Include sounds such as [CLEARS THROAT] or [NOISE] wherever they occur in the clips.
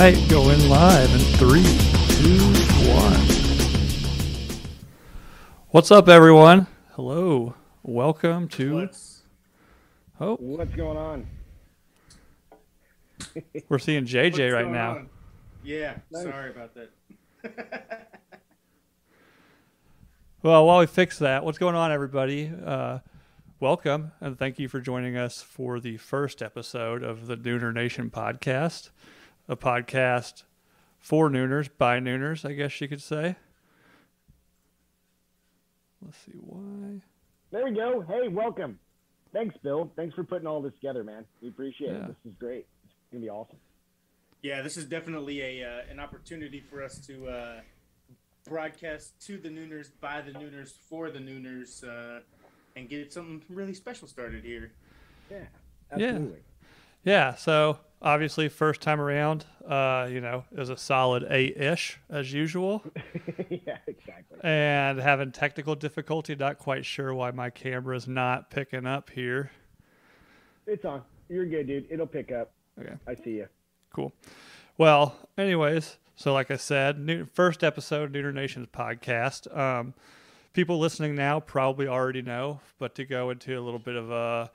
All right, going live in three, two, one. What's up, everyone? Hello, welcome to. What's, Oh, What's going on? [LAUGHS] we're seeing JJ right now. on? Yeah, Nice. sorry about that. [LAUGHS] Well, while we fix that, what's going on, everybody? Uh, welcome and thank you for joining us for the first episode of the Nooner Nation podcast, a podcast for Nooners by Nooners, I guess you could say. Let's see why. There we go. Hey, welcome. Thanks, Bill. Thanks for putting all this together, man. We appreciate Yeah. it. This is great. It's gonna be awesome. yeah, this is definitely a uh, an opportunity for us to uh, broadcast to the Nooners, by the Nooners, for the Nooners, uh, and get something really special started here. Yeah, Yeah. absolutely. Yeah, so obviously, first time around, uh, you know, is a solid eight ish as usual. [LAUGHS] Yeah, exactly. and having technical difficulty. Not quite sure why my camera is not picking up here. It's on. You're good, dude. It'll pick up. Okay, I see you. cool. Well, anyways, so like I said, new, first episode of Nooner Nations podcast. Um, people listening now probably already know, but to go into a little bit of a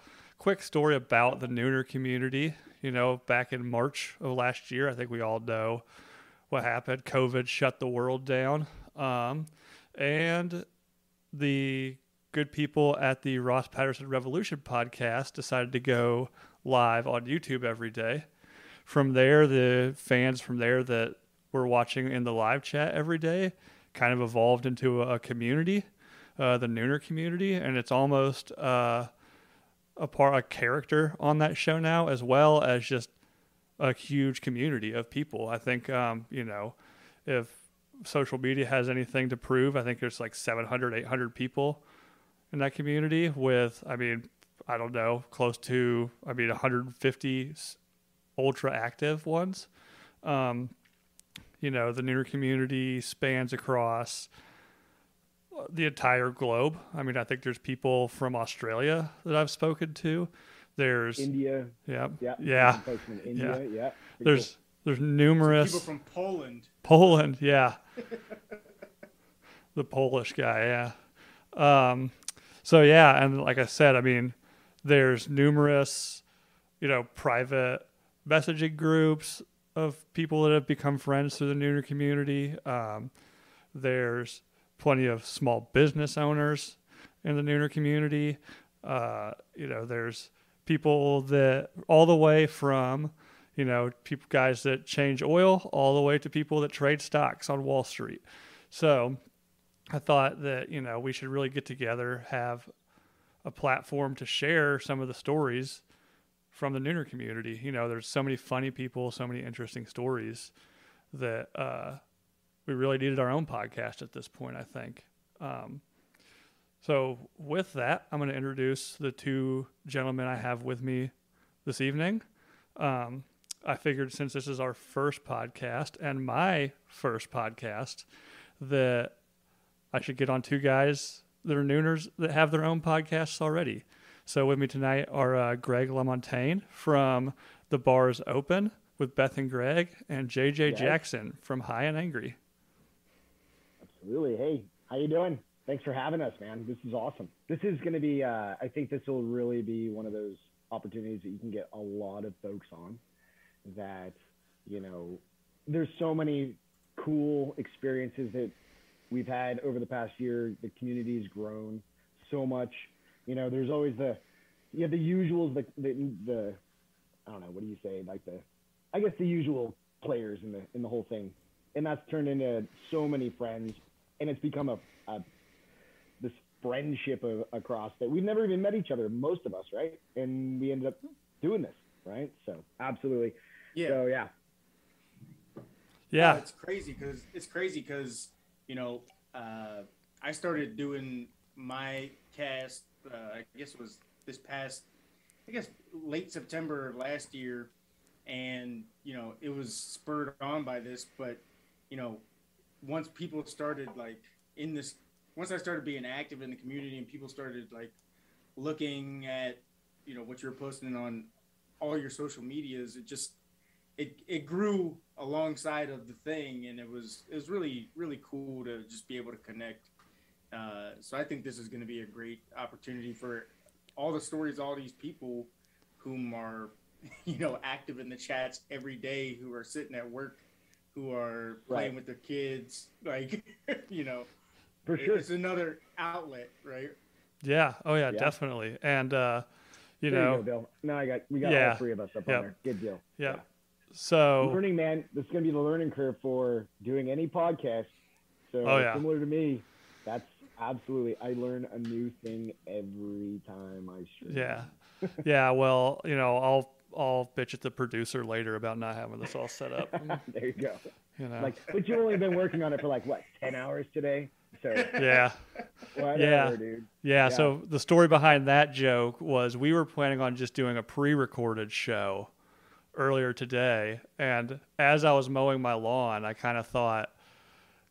quick story about the Nooner community. You know, back in March of last year, I think we all know what happened. COVID shut the world down. Um, and the good people at the Ross Patterson Revolution podcast decided to go live on YouTube every day. From there, the fans from there that were watching in the live chat every day kind of evolved into a community, uh, the Nooner community, and it's almost uh, a part, a character on that show now, as well as just a huge community of people. I think, um, you know, if social media has anything to prove, I think there's like 700, 800 people in that community with, I mean, I don't know, close to, I mean, 150 ultra active ones. Um, you know, the Nooner community spans across the entire globe. I mean, I think there's people from Australia that I've spoken to. There's, India. yeah, Yeah. yeah. some folks from India. Yeah. Pretty There's, there's numerous. People from Poland. Poland, yeah. the Polish guy, yeah. Um, so yeah, and like I said, I mean, there's numerous, you know, private messaging groups of people that have become friends through the Nooner community. Um, there's plenty of small business owners in the Nooner community. Uh, you know, there's people that all the way from you know, people guys that change oil all the way to people that trade stocks on Wall Street. So I thought that, you know, we should really get together, have a platform to share some of the stories from the Nooner community. You know, there's so many funny people, so many interesting stories that uh, we really needed our own podcast at this point, I think. Um, so with that, I'm going to introduce the two gentlemen I have with me this evening. Um, I figured since this is our first podcast and my first podcast, that I should get on two guys that are nooners that have their own podcasts already. So with me tonight are uh, Greg LaMontagne from The Bars Open with Beth and Greg, and JJ Yes. Jackson from High and Angry. Absolutely. Hey, how you doing? Thanks for having us, man. This is awesome. This is going to be. Uh, I think this will really be one of those opportunities that you can get a lot of folks on. That you know, there's so many cool experiences that we've had over the past year. The community's grown so much. You know, there's always the you have the usuals, the the, the I don't know, what do you say, like the I guess the usual players in the in the whole thing, and that's turned into so many friends, and it's become a, a this friendship of, across that we've never even met each other, most of us, right? And we ended up doing this, right? So absolutely. Yeah. So yeah, Yeah, it's crazy because it's crazy because you know uh, I started doing my cast. Uh, I guess it was this past, I guess late September of last year, and you know it was spurred on by this. But you know, once people started like in this, once I started being active in the community and people started like looking at you know what you're posting on all your social medias, it just it it grew alongside of the thing, and it was it was really really cool to just be able to connect. Uh, so I think this is going to be a great opportunity for all the stories, all these people whom are [LAUGHS] you know active in the chats every day, who are sitting at work, who are playing Right. with their kids, like [LAUGHS] you know, For sure. it's another outlet, right? Yeah. Oh yeah, Yeah. definitely. And uh, you there know, you go, Bill. Now I got we got Yeah. all three of us up Yep. on there. Good deal. yeah. So learning, man. This is gonna be the learning curve for doing any podcast. So Oh, yeah. similar to me, that's absolutely. I learn a new thing every time I stream. yeah, [LAUGHS] yeah. Well, you know, I'll I'll bitch at the producer later about not having this all set up. [LAUGHS] there you go. [LAUGHS] You know. Like, but you've only been working on it for like what, ten hours today? So yeah. whatever, Yeah. dude. Yeah, Yeah. so the story behind that joke was we were planning on just doing a pre-recorded show earlier today, and as I was mowing my lawn, I kind of thought,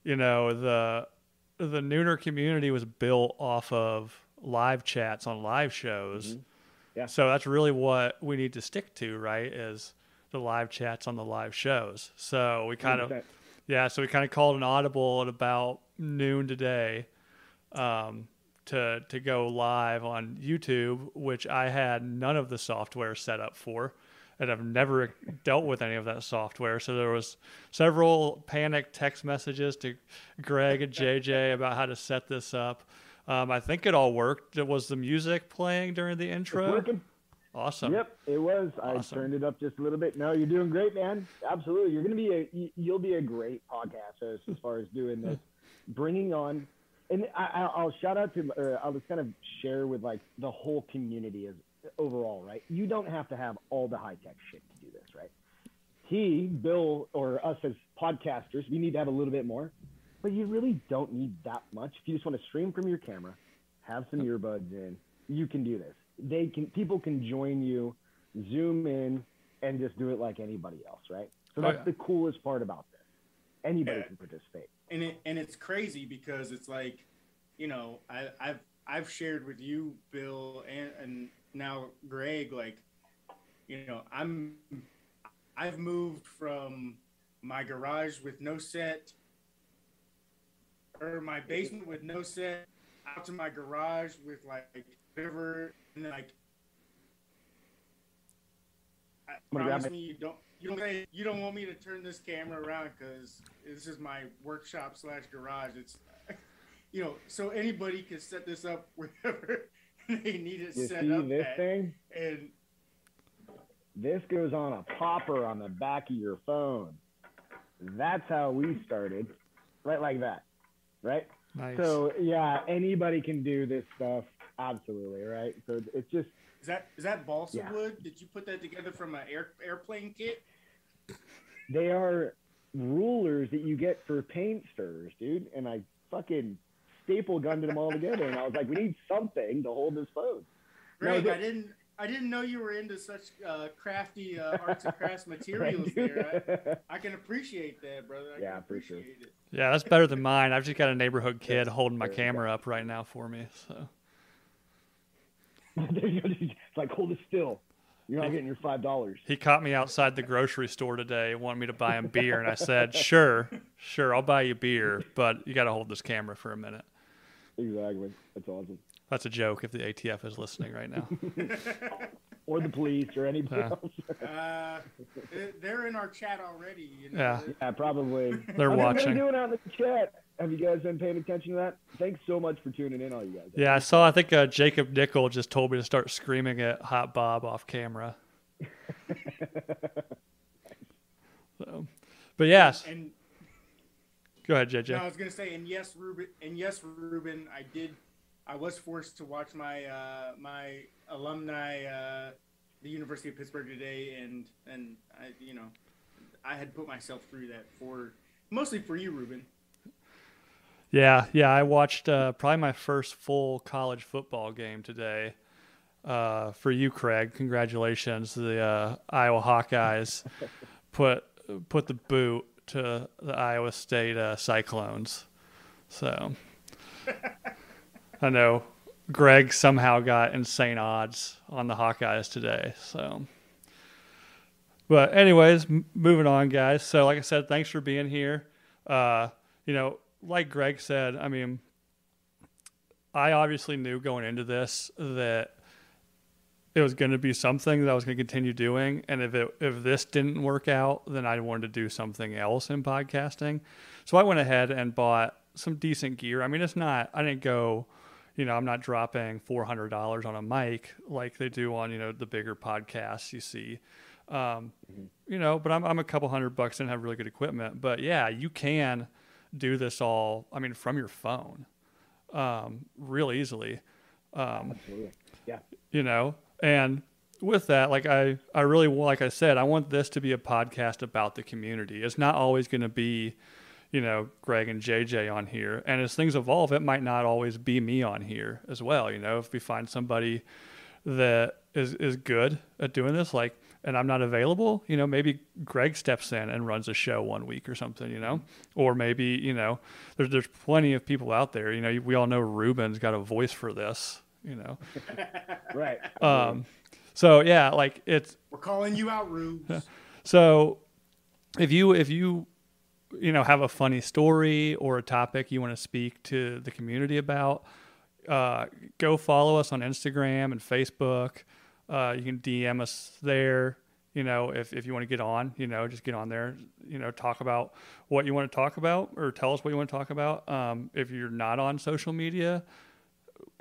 you know, the the Nooner community was built off of live chats on live shows. Mm-hmm. Yeah. So that's really what we need to stick to, right? Is the live chats on the live shows. So we kind of yeah, so we kind of called an audible at about noon today um, to to go live on YouTube, which I had none of the software set up for, and I've never dealt with any of that software. So there was several panic text messages to Greg and JJ about how to set this up. Um, I think it all worked. It was the music playing during the intro? working. Awesome. Yep, it was. I turned it up just a little bit. No, you're doing great, man. Absolutely, you're gonna be a you- you'll be a great podcast host as far as doing this, [LAUGHS] bringing on. And I, I- I'll shout out to, or I'll just kind of share with like the whole community as overall, right? You don't have to have all the high tech shit to do this, right? He, Bill, or us as podcasters, we need to have a little bit more, but you really don't need that much. If you just want to stream from your camera, have some earbuds in, you can do this. They can, people can join you, zoom in, and just do it like anybody else, right? So Oh, that's yeah. the coolest part about this. Anybody Yeah. can participate. and it and it's crazy because it's like, you know, I, I've I've shared with you, Bill, and and now Greg, like, you know, I'm I've moved from my garage with no set or my basement with no set out to my garage with like whatever and like I promise me you don't you don't say you don't want me to turn this camera around because this is my workshop slash garage. It's you know so anybody can set this up [LAUGHS] wherever they need it You set see up this at. thing? and This goes on a popper on the back of your phone. That's how we started, right like that, right? Nice. So yeah, anybody can do this stuff, absolutely, right? So it's just is that is that balsa Yeah. wood? Did you put that together from an air, airplane kit? they are rulers that you get for paint stirrers, dude. And I fucking staple gunned them all together, and I was like, we need something to hold this phone. No, Greg, the- I didn't I didn't know you were into such uh, crafty uh, [LAUGHS] arts and crafts materials dude? there. I, [LAUGHS] I can appreciate that, brother. I Yeah, can appreciate it. yeah, that's better than mine. I've just got a neighborhood kid holding my There you camera up right now for me. So [LAUGHS] it's like hold it still. You're not getting your five dollars. he caught me outside the grocery store today, and wanted me to buy him beer, and I said, "Sure, sure, I'll buy you beer, but you got to hold this camera for a minute." Exactly. That's awesome. That's a joke if the ATF is listening right now. [LAUGHS] Or the police or anybody Yeah. else. Uh, they- they're in our chat already. You know? Yeah. Yeah, probably. They're How's everybody watching. doing out in the chat? Have you guys been paying attention to that? Thanks so much for tuning in, all you guys. Yeah, I saw. I think uh, Jacob Nickel just told me to start screaming at Hot Bob off camera. [LAUGHS] So, but yes, And go ahead, JJ. No, I was gonna say, and yes, Ruben, and yes, Ruben, I did. I was forced to watch my uh, my alumni, uh, the University of Pittsburgh today, and and I, you know, I had put myself through that for mostly for you, Ruben. Yeah, yeah. I watched uh, probably my first full college football game today. Uh, for you, Greg, congratulations. The uh, Iowa Hawkeyes [LAUGHS] put put the boot to the Iowa State uh, Cyclones. So [LAUGHS] I know Greg somehow got insane odds on the Hawkeyes today. So but anyways, m- moving on, guys. So like I said, thanks for being here. Uh, you know, like Greg said, I mean, I obviously knew going into this that it was going to be something that I was going to continue doing, and if it if this didn't work out, then I wanted to do something else in podcasting. So I went ahead and bought some decent gear. I mean, it's not. I didn't go. You know, I'm not dropping four hundred dollars on a mic like they do on you know the bigger podcasts you see. Um, You know, but I'm I'm a couple hundred bucks and have really good equipment. But yeah, you can do this all. I mean, from your phone, um, real easily. Um, Absolutely. Yeah. you know and with that like i i really like i said i want this to be a podcast about the community it's not always going to be you know greg and jj on here. And as things evolve it might not always be me on here as well you know? If we find somebody that is is good at doing this like and i'm not available you know maybe greg steps in and runs a show one week or something you know? Or maybe you know there's there's plenty of people out there you know? We all know ruben's got a voice for this you know? [LAUGHS] Right. um, so yeah, like it's We're calling you out, Rubes. [LAUGHS] so if you if you you know have a funny story or a topic you want to speak to the community about, uh, go follow us on Instagram and Facebook. Uh, you can DM us there. You know, if, if you want to get on, you know, just get on there. You know, talk about what you want to talk about, or tell us what you want to talk about. Um, if you're not on social media,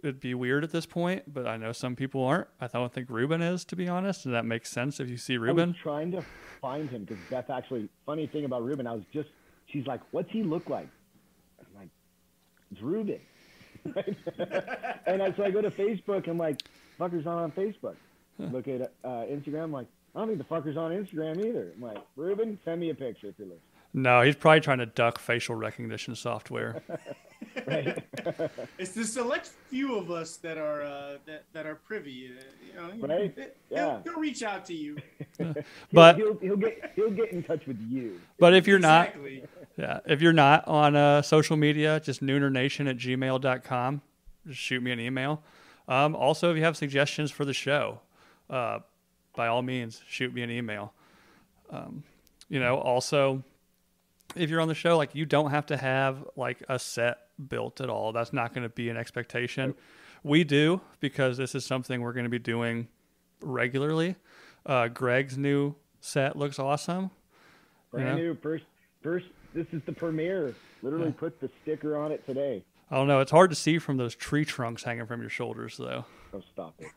it'd be weird at this point, but I know some people aren't. I don't think Ruben is, to be honest, and that makes sense if you see Ruben. I was trying to find him because that's actually, funny thing about Ruben, I was just, she's like, what's he look like? I'm like, it's [LAUGHS] Ruben. and I, so I go to Facebook, and I'm like, fucker's not on Facebook. Look at uh, Instagram, I'm like, I don't think the fucker's on Instagram either. I'm like, Ruben, send me a picture if you're listening. No, he's probably trying to duck facial recognition software. [LAUGHS] It's the select few of us that are uh, that, that are privy. Uh, you know, Right? He'll, Yeah. he'll reach out to you. [LAUGHS] But- he'll, he'll get he'll get in touch with you. But if you're not, exactly. Yeah, if you're not on uh, social media, just noonernation at gmail.com. Just shoot me an email. Um, also, if you have suggestions for the show, uh, by all means, shoot me an email. Um, you know, also, if you're on the show, like you don't have to have like a set built at all. That's not going to be an expectation. We do because this is something we're going to be doing regularly. Uh, Greg's new set looks awesome. Brand new first first. This is the premiere. Literally put the sticker on it today. I don't know. It's hard to see from those tree trunks hanging from your shoulders, though. Oh, stop it.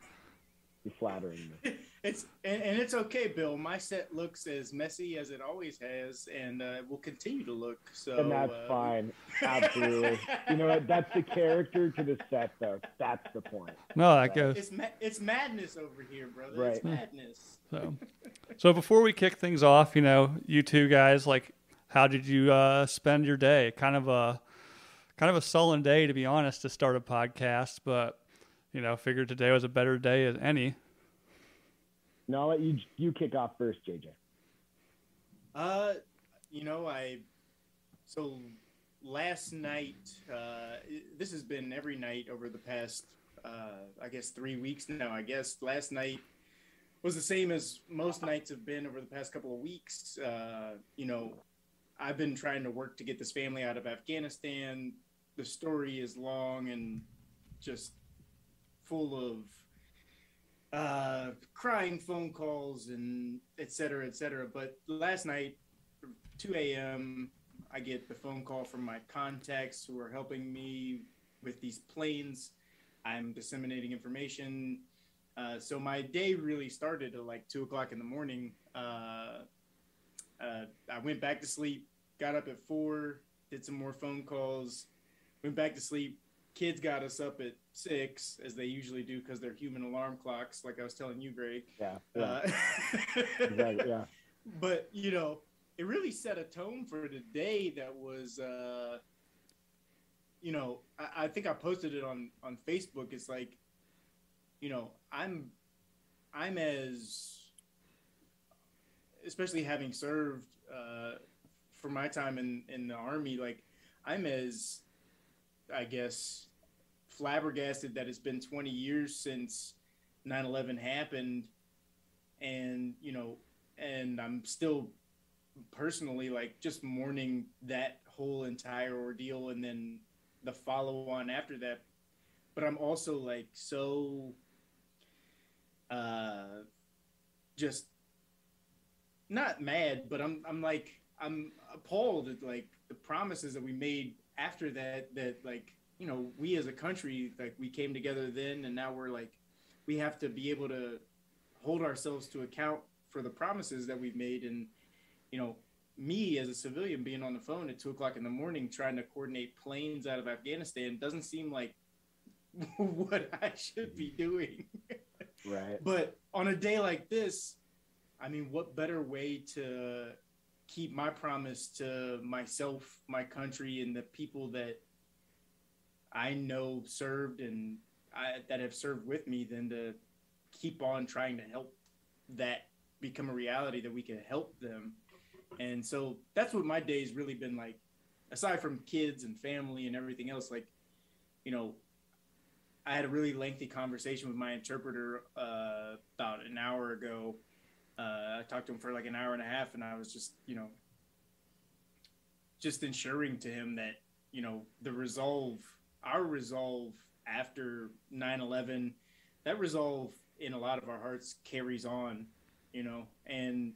You're flattering me. [LAUGHS] It's and, and it's okay, Bill. My set looks as messy as it always has, and uh, will continue to look. So and that's uh, fine. [LAUGHS] Absolutely. you know what? That's the character to the set, though. That's the point. No, that goes. It's ma- it's madness over here, brother. It's Right. madness. So, so before we kick things off, you know, you two guys, like, how did you uh, spend your day? Kind of a, kind of a sullen day, to be honest, to start a podcast. But you know, figured today was a better day as any. Now I'll let you you kick off first, JJ. Uh, you know, I so last night. Uh, this has been every night over the past, uh, I guess, three weeks now. I guess last night was the same as most nights have been over the past couple of weeks. Uh, you know, I've been trying to work to get this family out of Afghanistan. The story is long and just full of uh, crying phone calls and et cetera, et cetera. But last night, 2 a.m., I get the phone call from my contacts who are helping me with these planes. I'm disseminating information. Uh, so my day really started at like two o'clock in the morning. Uh, uh, I went back to sleep, got up at four, did some more phone calls, went back to sleep. Kids got us up at six, as they usually do, because they're human alarm clocks, like I was telling you, Greg. Yeah. yeah. Uh, exactly, yeah. [LAUGHS] but you know, it really set a tone for the day that was, uh, you know, I, I think I posted it on on Facebook. It's like, you know, I'm, I'm as, especially having served uh, for my time in in the army, like I'm as, I guess, flabbergasted that it's been 20 years since 9/11 happened, and you know and I'm still personally like just mourning that whole entire ordeal and then the follow on after that. But I'm also like so uh just not mad, but I'm I'm like I'm appalled at like the promises that we made after that that like you know we as a country like we came together then and now we're like we have to be able to hold ourselves to account for the promises that we've made and you know me as a civilian being on the phone at two o'clock in the morning trying to coordinate planes out of afghanistan doesn't seem like [LAUGHS] what i should be doing Right. but on a day like this i mean what better way to keep my promise to myself my country and the people that i know served and I, that have served with me than to keep on trying to help that become a reality that we can help them? And so that's what my day's really been like aside from kids and family and everything else like you know i had a really lengthy conversation with my interpreter uh, about an hour ago uh, i talked to him for like an hour and a half and i was just you know just ensuring to him that you know the resolve our resolve after 9-11 that resolve in a lot of our hearts carries on you know? And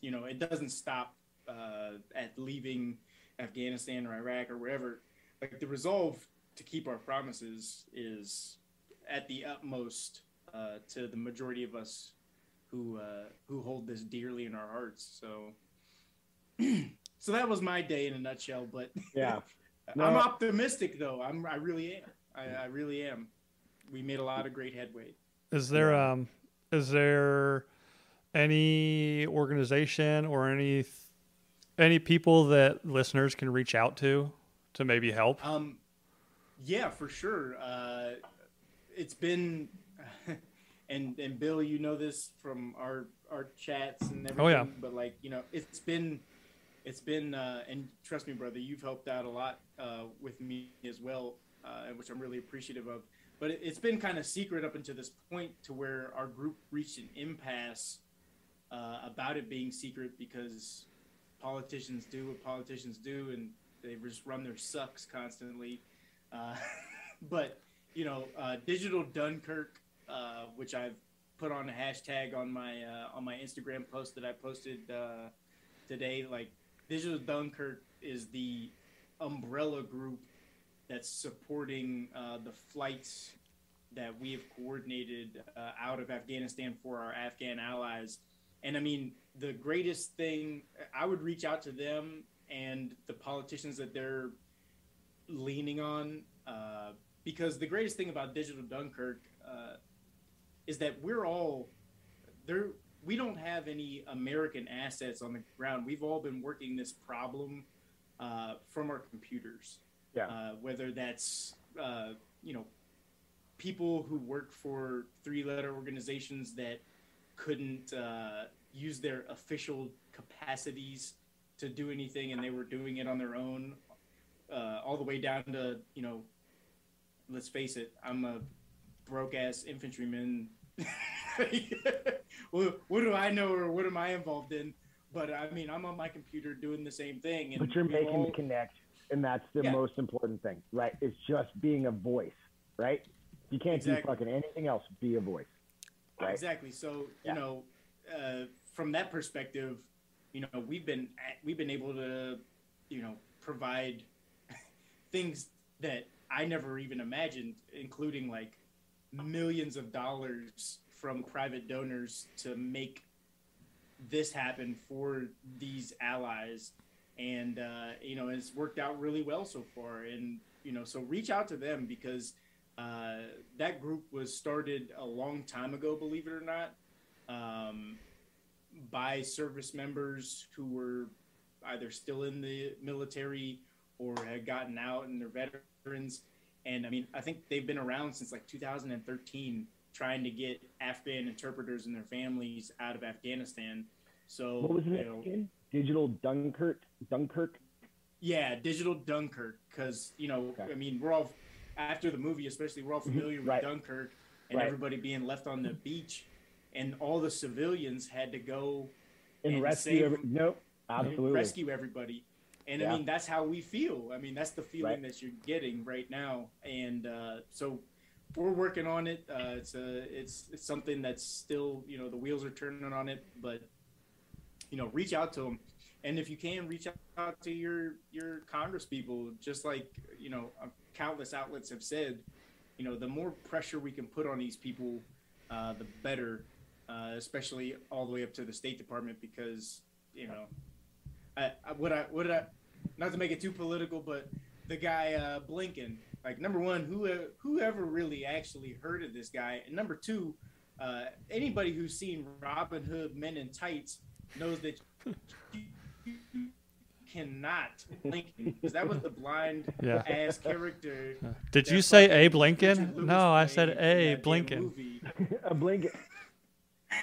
you know it doesn't stop uh, at leaving afghanistan or iraq or wherever. Like the resolve to keep our promises is at the utmost uh, to the majority of us who uh, who hold this dearly in our hearts so [CLEARS THROAT] so that was my day in a nutshell but [LAUGHS] Yeah. i'm optimistic though i'm i really am I, I really am we made a lot of great headway Is there Yeah. um is there any organization or any any people that listeners can reach out to to maybe help? Um, yeah, for sure. Uh, it's been, and and Bill, you know this from our our chats and everything. Oh, yeah. But like you know, it's been, it's been, uh, and trust me, brother, you've helped out a lot uh, with me as well, uh, which I'm really appreciative of. But it, it's been kind of secret up until this point, to where our group reached an impasse uh, about it being secret because politicians do what politicians do, and they just run their sucks constantly. Uh, [LAUGHS] but you know, uh, digital Dunkirk, uh, which I've put on a hashtag on my uh, on my Instagram post that I posted uh, today. Like, digital Dunkirk is the umbrella group that's supporting uh, the flights that we have coordinated uh, out of Afghanistan for our Afghan allies. And I mean, the greatest thing I would reach out to them and the politicians that they're leaning on, because the greatest thing about digital Dunkirk uh, is that we're all there. We don't have any American assets on the ground. We've all been working this problem uh, from our computers. Yeah. Uh, whether that's uh, you know people who work for three-letter organizations that couldn't uh, use their official capacities to do anything, and they were doing it on their own, uh, all the way down to you know, let's face it, I'm a broke ass infantryman. [LAUGHS] what, what do I know, or what am I involved in? But I mean, I'm on my computer doing the same thing, and But you're making all- the connection, and that's the Yeah. most important thing, right? It's just being a voice, right? You can't Exactly. do fucking anything else. Be a voice, right? Exactly. So Yeah. you know, uh, from that perspective, you know, we've been we've been able to, you know, provide [LAUGHS] things that I never even imagined, including like millions of dollars from private donors to make this happen for these allies. And uh, you know it's worked out really well so far. And you know so reach out to them because uh, that group was started a long time ago believe it or not um, by service members who were either still in the military or had gotten out and they're veterans and i mean i think they've been around since like 2013 trying to get afghan interpreters and their families out of afghanistan so What was name know, again? Digital Dunkirk. Dunkirk. yeah, digital Dunkirk, because you know, Okay. I mean, we're all after the movie, especially we're all mm-hmm. familiar with Right. Dunkirk and Right. everybody being left on the beach, and all the civilians had to go and, and rescue. Every, nope, absolutely. rescue everybody. And Yeah. I mean, that's how we feel. I mean, that's the feeling Right. that you're getting right now. And uh, so we're working on it. Uh, it's a, it's, it's something that's still, you know, the wheels are turning on it, but you know, reach out to them. And if you can reach out to your, your Congress people, just like, you know, uh, countless outlets have said, you know, the more pressure we can put on these people, uh, the better, uh, especially all the way up to the State Department, because, you know, I, I what I what I not to make it too political, but the guy uh, Blinken, like number one, who whoever really actually heard of this guy, and number two, uh, anybody who's seen Robin Hood Men in Tights knows that you cannot Blinken because that was the blind Yeah. ass character. Did you say fucking Abe Lincoln? No, I played said in A that Blinken. movie. [LAUGHS] a blanket.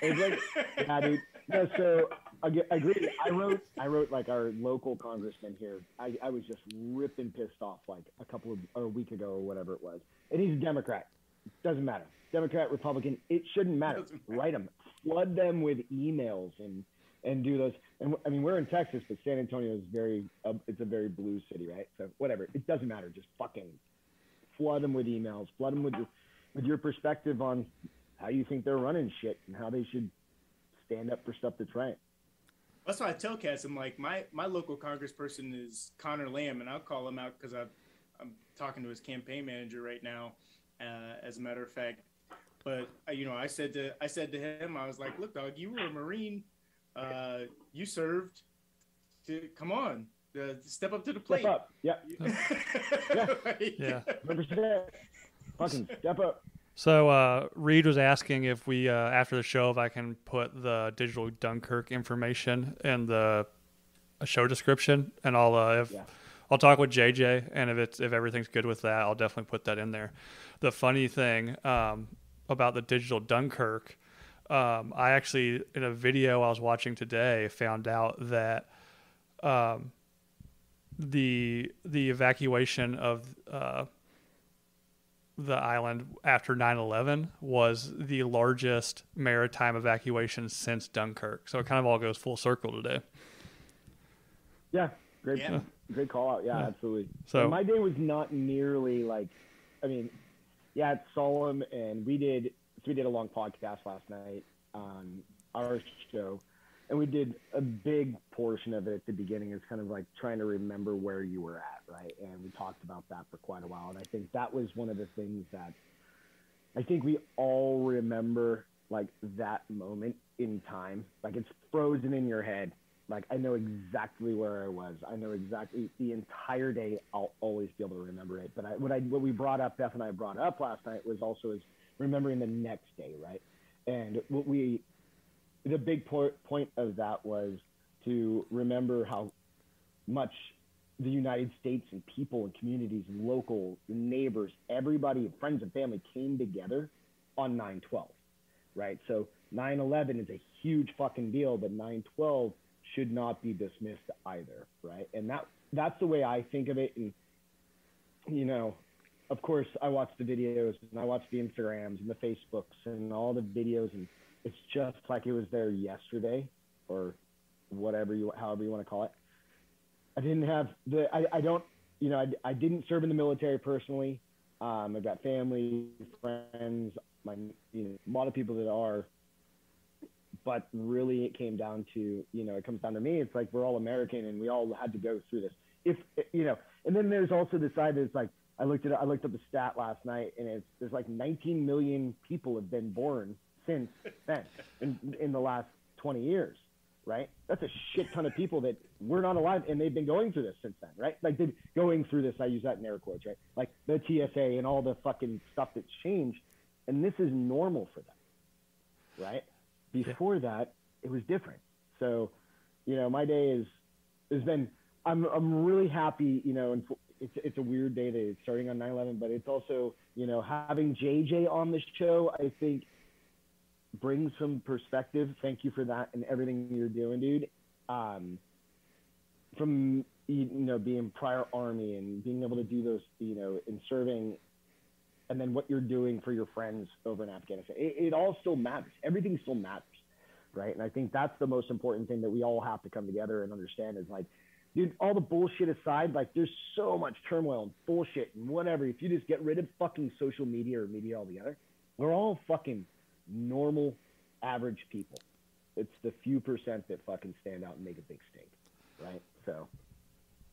A blanket. Yeah, [LAUGHS] dude. No, so I agree. I wrote, I wrote like our local congressman here. I, I was just ripping pissed off like a couple of or a week ago or whatever it was, and he's a Democrat. Doesn't matter. Democrat, Republican, it shouldn't matter. Doesn't matter. Write them, flood them with emails and and do those. And I mean, we're in Texas, but San Antonio is very, uh, it's a very blue city, right? So whatever, it doesn't matter. Just fucking flood them with emails, flood them with your, with your perspective on how you think they're running shit and how they should stand up for stuff that's right. That's why I tell cats, I'm like, my, my local congressperson is Connor Lamb, and I'll call him out because I'm talking to his campaign manager right now, uh, as a matter of fact. But uh, you know, I said to I said to him, I was like, look, dog, you were a Marine, uh, you served. To, come on, uh, step up to the plate. [LAUGHS] Step up. Yep. Like- Yeah. 100%. Fucking step up. So uh, Reed was asking if we, uh, after the show, if I can put the digital Dunkirk information in the show description, and I'll uh, if Yeah. I'll talk with JJ, and if it's if everything's good with that, I'll definitely put that in there. The funny thing um, about the digital Dunkirk, um, I actually in a video I was watching today found out that um, the the evacuation of uh, the island after 9/11 was the largest maritime evacuation since Dunkirk. So it kind of all goes full circle today. Yeah. Great. Yeah. Great call out. Yeah, Yeah. absolutely. So- And my day was not nearly like, I mean, yeah, it's solemn, and we did so we did a long podcast last night on our show, and we did a big portion of it at the beginning. It's kind of like trying to remember where you were at, right? And we talked about that for quite a while, and I think that was one of the things that I think we all remember, like that moment in time, like it's frozen in your head. Like I know exactly where I was. I know exactly the entire day. I'll always be able to remember it. But I, what I what we brought up, Beth and I brought up last night was also is remembering the next day, right? And what we, the big po- point of that was to remember how much the United States and people and communities and local neighbors, everybody, friends and family came together on 9/12, right? So 9/11 is a huge fucking deal, but 9/12 should not be dismissed either, right? And that that's the way I think of it. And you know, of course, I watch the videos and I watch the Instagrams and the Facebooks and all the videos, and it's just like it was there yesterday, or whatever you, however you want to call it. I didn't have the, I, I don't, you know, I, I didn't serve in the military personally. Um, I've got family, friends, my, you know, a lot of people that are, but really it came down to, you know, it comes down to me. It's like we're all American and we all had to go through this. If, you know, and then there's also the side that's like, I looked at, I looked up the stat last night and it's, there's like 19 million people have been born since then in, in the last 20 years right? That's a shit ton of people that we're not alive, and they've been going through this since then, right? Like going through this. I use that in air quotes, right? Like the TSA and all the fucking stuff that's changed, and this is normal for them, right? Before that, it was different. So, you know, my day is has been. I'm I'm really happy, you know, and it's it's a weird day that it's starting on 9/11, but it's also, you know, having JJ on the show. I think bring some perspective. Thank you for that and everything you're doing, dude. Um, from you know being prior army and being able to do those, you know, in serving, and then what you're doing for your friends over in Afghanistan. It, it all still matters. Everything still matters. right? And I think that's the most important thing that we all have to come together and understand is like, dude, all the bullshit aside, like there's so much turmoil and bullshit and whatever. If you just get rid of fucking social media or media altogether, we're all fucking normal, average people. It's the few percent that fucking stand out and make a big stink, right? So,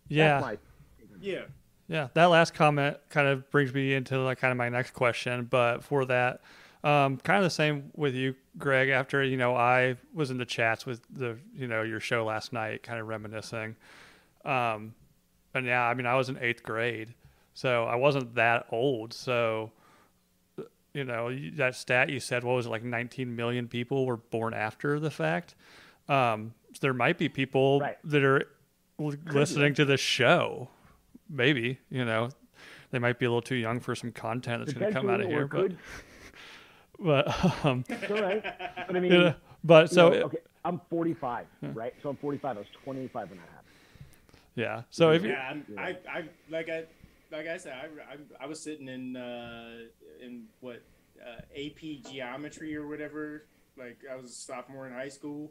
Yeah. my Yeah. Yeah, that last comment kind of brings me into like kind of my next question. But for that, um, kind of the same with you, Greg. After you know, I was in the chats with the you know your show last night, kind of reminiscing. Um, and yeah, I mean, I was in eighth grade, so I wasn't that old. So, you know, that stat you said, what was it like? 19 million people were born after the fact. Um, so there might be people Right. that are l- listening to this show maybe you know they might be a little too young for some content that's going to come out of here but [LAUGHS] but um it's all right. But I [LAUGHS] mean, you know, but you so know, okay, I'm 45, right? So I'm 45. I was 25 when that happened. yeah so if you Yeah, I'm, I, I, like I, like I said, I, I, I was sitting in, uh, in what, uh, AP geometry or whatever. Like I was a sophomore in high school,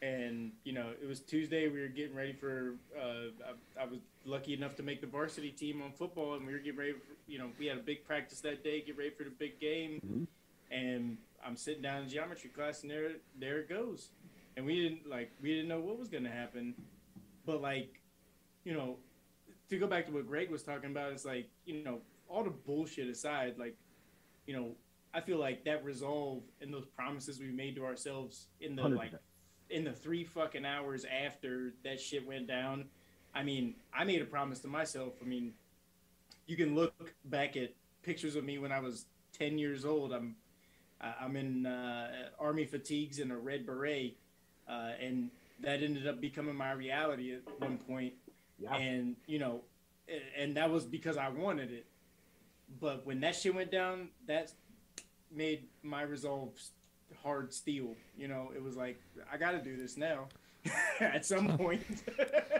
and you know it was Tuesday. We were getting ready for. Uh, I, I was lucky enough to make the varsity team on football, and we were getting ready. For, you know, we had a big practice that day. Get ready for the big game, Mhm. and I'm sitting down in geometry class, and there, there it goes. And we didn't like we didn't know what was going to happen, but like, you know, to go back to what Greg was talking about, it's like you know all the bullshit aside, like, you know, I feel like that resolve and those promises we made to ourselves in the 100%. like in the three fucking hours after that shit went down. I mean, I made a promise to myself. I mean, you can look back at pictures of me when I was ten years old. I'm I- I'm in uh, army fatigues and a red beret, uh, and that ended up becoming my reality at one point Yeah. and you know and that was because i wanted it but when that shit went down that made my resolve hard steel you know it was like i gotta do this now [LAUGHS] at some point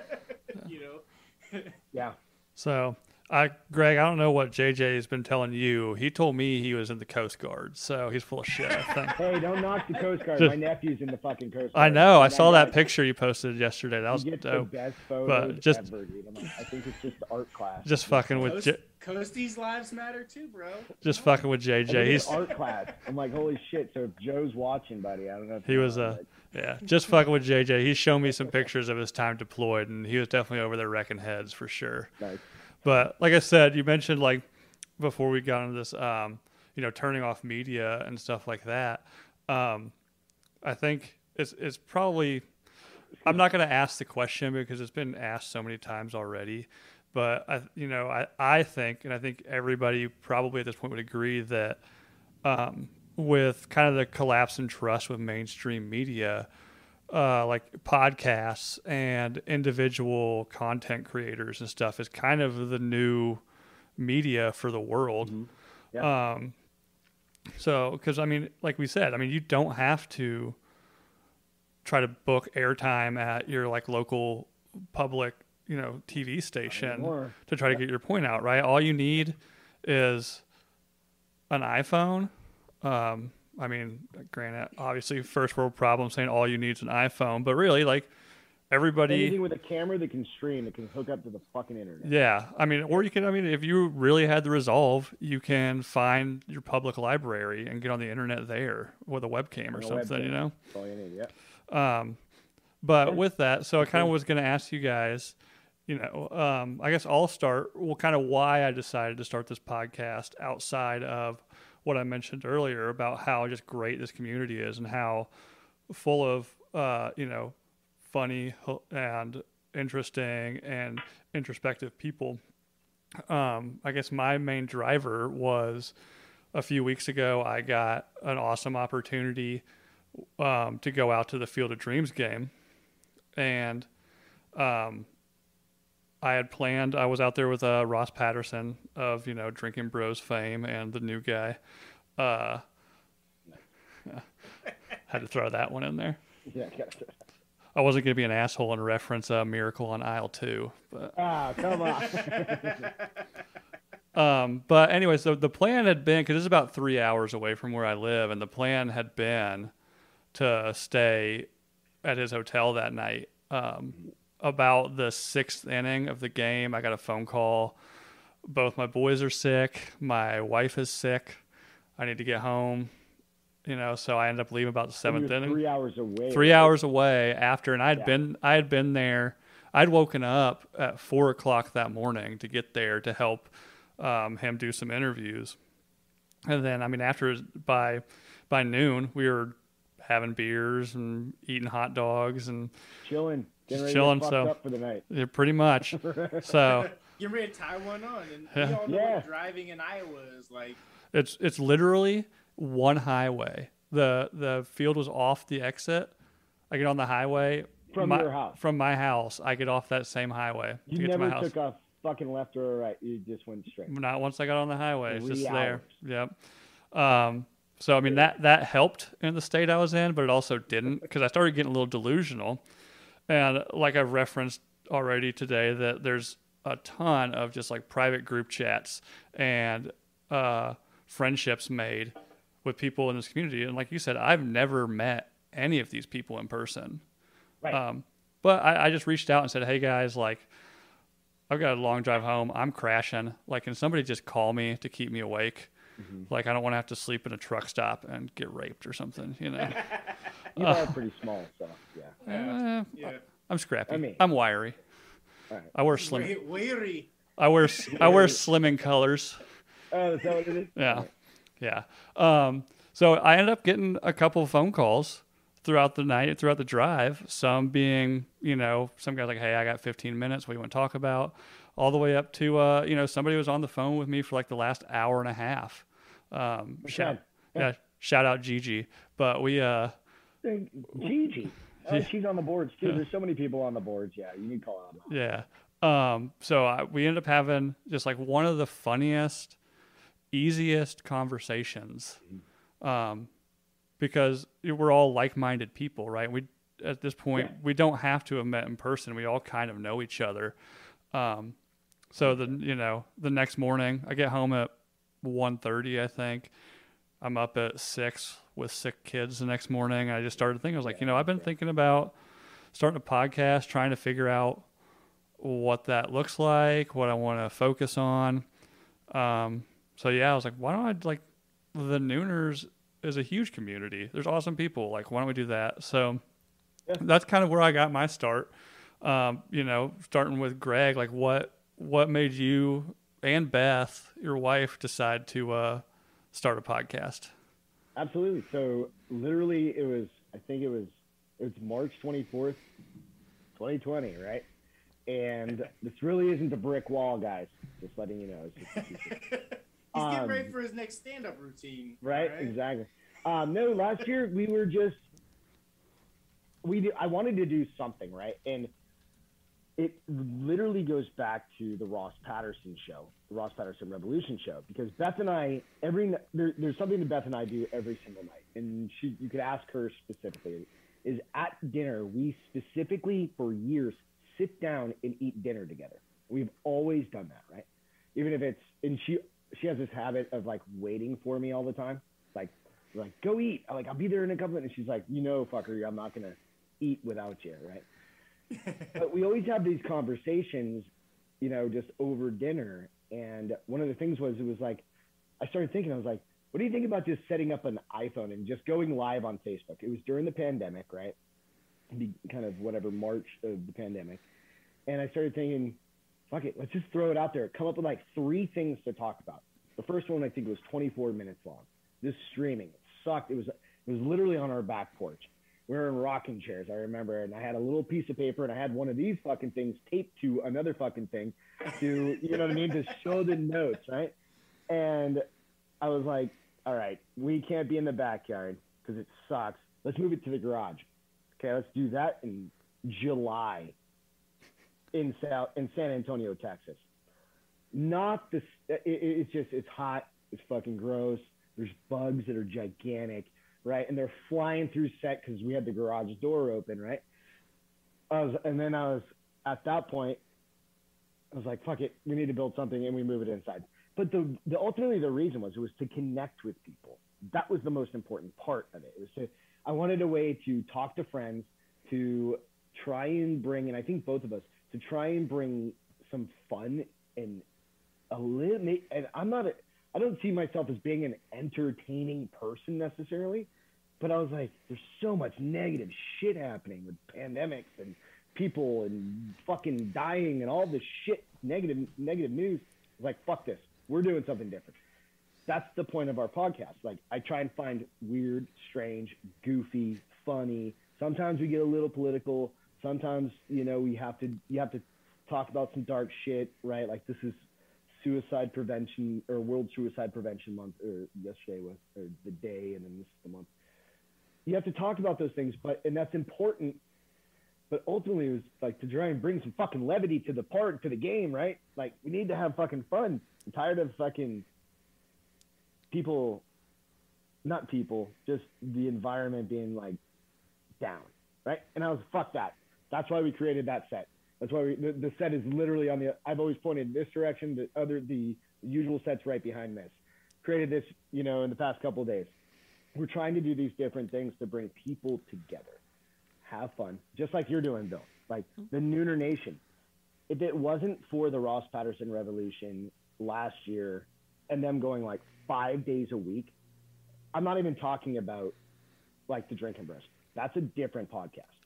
[LAUGHS] you know yeah. so I, Greg, I don't know what JJ has been telling you. He told me he was in the Coast Guard, so he's full of shit. I think. [LAUGHS] Hey, don't knock the Coast Guard. Just- My nephew's in the fucking Coast Guard. I know. I And saw that guy- picture you posted yesterday. That was He gets the dope. best photos just- ever, dude. I'm like, I think it's just art class. Just fucking with Coast, J- coasties lives matter too bro just fucking with I JJ. He's art class. I'm like, holy shit. So if Joe's watching, buddy, I don't know. If He was, a. uh, yeah, just fucking with JJ. He's shown me some pictures of his time deployed, and he was definitely over there wrecking heads for sure. nice. But like I said, you mentioned like before we got into this, um, you know, turning off media and stuff like that. Um, I think it's it's probably. I'm not going to ask the question because it's been asked so many times already. But I, you know, I, I think, and I think everybody probably at this point would agree that um, with kind of the collapse in trust with mainstream media, uh, like podcasts and individual content creators and stuff is kind of the new media for the world. Yeah. Um, so, because I mean, like we said, I mean, you don't have to try to book airtime at your like local public, you know, TV station to try to get your point out, right? All you need is an iPhone. Um, I mean, granted, obviously, first world problem saying all you need is an iPhone, but really, like everybody, Anything with a camera that can stream, that can hook up to the fucking internet. yeah. I mean, or you can, I mean, if you really had the resolve, you can find your public library and get on the internet there with a webcam or a something, webcam. you know? That's all you need. Yeah. Um, but Yeah. with that, so I kind of was going to ask you guys, you know, um, I guess I'll start. Well, kind of why I decided to start this podcast outside of what I mentioned earlier about how just great this community is and how full of, uh, you know, funny and interesting and introspective people. Um, I guess my main driver was a few weeks ago. I got an awesome opportunity um, to go out to the Field of Dreams game, and um, I had planned. I was out there with uh, Ross Patterson of you know Drinking Bros fame and the new guy. Uh, [LAUGHS] had to throw that one in there. [LAUGHS] Yeah. I wasn't going to be an asshole and reference a miracle on aisle two, but Ah, come on. [LAUGHS] Um, but anyway, so the plan had been because it's about three hours away from where I live, and the plan had been to stay at his hotel that night. Um, about the sixth inning of the game, I got a phone call. Both my boys are sick. My wife is sick. I need to get home. You know, so I ended up leaving about the seventh inning Three hours away. three right? hours away after, and I'd Yeah. been I had been there. I'd woken up at four o'clock that morning to get there to help um, him do some interviews, and then I mean after by by noon we were having beers and eating hot dogs and Chilling. Getting Chilling, so- up for the night. yeah, pretty much. [LAUGHS] so Getting ready to tie one on, and Yeah. we all know Yeah. what driving in Iowa is like. it's it's literally one highway. the The field was off the exit. I get on the highway From my- your house. From my house, I get off that same highway to You get to my never house. took a fucking left or a right. You just went straight. Not once I got on the highway. It's Three just there. Yep. Um, so I mean that that helped in the state I was in, but it also didn't because I started getting a little delusional. And like I've referenced already today, that there's a ton of just like private group chats and uh, friendships made with people in this community. And like you said, I've never met any of these people in person. Right. Um, but I, I just reached out and said, "Hey guys, like, I've got a long drive home. I'm crashing. Like, can somebody just call me to keep me awake? Mm-hmm. Like, I don't want to have to sleep in a truck stop and get raped or something. You know, [LAUGHS] You are [LAUGHS] pretty small, so yeah. Eh, Yeah. I'm scrappy. I mean- I'm wiry. All right. I wear slim. Wait, weary. I wear s- I wear [LAUGHS] slimming colors. Oh, is that what it is? Yeah, yeah. Um, so I ended up getting a couple of phone calls throughout the night, throughout the drive. Some being, you know, some guys like, "Hey, I got 15 minutes. What do you want to talk about?" All the way up to, uh, you know, somebody was on the phone with me for like the last hour and a half. Um, shout, Okay. yeah, shout out Gigi. But we, uh, Gigi. [LAUGHS] Oh, she's on the boards too. There's so many people on the boards. Yeah, you need to call out. Yeah. Um, so I, we ended up having just like one of the funniest, easiest conversations, um, because we're all like-minded people, right? We at this point Yeah. we don't have to have met in person. We all kind of know each other. Um, so the you know the next morning I get home at 1.30, I think. I'm up at six with sick kids the next morning. I just started thinking I was like, you know, I've been thinking about starting a podcast, trying to figure out what that looks like, what I want to focus on. Um, so yeah, I was like, why don't I like the Nooners is a huge community. There's awesome people. Like, why don't we do that? So Yeah. that's kind of where I got my start. Um, you know, starting with Greg, like what what made you and Beth, your wife, decide to uh, start a podcast? Absolutely. So literally, it was. I think it was. It's March 24th, 2020, right? And this really isn't a brick wall, guys. Just letting you know. It's just a secret. [LAUGHS] He's getting Um, ready for his next stand-up routine. right? all Exactly. Um, no, last year we were just we. Did, I wanted to do something, right? And it literally goes back to the Ross Patterson show, the Ross Patterson Revolution show, because Beth and I every there, there's something that Beth and I do every single night, and she you could ask her specifically. Is at dinner we specifically for years sit down and eat dinner together. We've always done that, right? Even if it's and she she has this habit of like waiting for me all the time. Like like go eat. I'm like I'll be there in a couple minutes. And she's like, you know, fucker, I'm not gonna eat without you, right? But we always have these conversations, you know, just over dinner. And one of the things was it was like I started thinking, I was like, what do you think about just setting up an iPhone and just going live on Facebook? It was during the pandemic, right? Kind of whatever March of the pandemic. And I started thinking, fuck it, let's just throw it out there. Come up with like three things to talk about. The first one I think was 24 minutes long. This streaming it sucked. It was it was literally on our back porch. We were in rocking chairs, I remember, and I had a little piece of paper and I had one of these fucking things taped to another fucking thing to you know what I mean to show the notes, right? And I was like, all right, we can't be in the backyard because it sucks. Let's move it to the garage. Okay, let's do that in July in South in San Antonio, Texas. Not this. It, it- it's just it's hot. It's fucking gross. There's bugs that are gigantic, right? And they're flying through set because we had the garage door open, right? I was, and then I was at that point. I was like, "Fuck it, we need to build something," and we move it inside. But the, the ultimately the reason was it was to connect with people. That was the most important part of it. It was to I wanted a way to talk to friends, to try and bring, and I think both of us, to try and bring some fun and a little. And I'm not, a, I don't see myself as being an entertaining person necessarily, but I was like, there's so much negative shit happening with pandemics and people and fucking dying and all this shit, negative, negative news. Like, fuck this. We're doing something different. That's the point of our podcast. Like, I try and find weird, strange, goofy, funny. Sometimes we get a little political. Sometimes, you know, we have to, you have to talk about some dark shit, right? Like, this is suicide prevention or World Suicide Prevention Month, or yesterday was, or the day, and then this is the month. You have to talk about those things, but, and that's important but ultimately it was like to try and bring some fucking levity to the part to the game, right? Like we need to have fucking fun. I'm tired of fucking people, not people, just the environment being like down, right? And I was fuck that. That's why we created that set. That's why we, the, the set is literally on the. I've always pointed this direction. The other the usual set's right behind this. Created this, you know, in the past couple days. We're trying to do these different things to bring people together have fun, just like you're doing, Bill. Like mm-hmm. the Nooner Nation. If it wasn't for the Ross Patterson Revolution last year and them going like five days a week, I'm not even talking about like the Drinking Bros. That's a different podcast.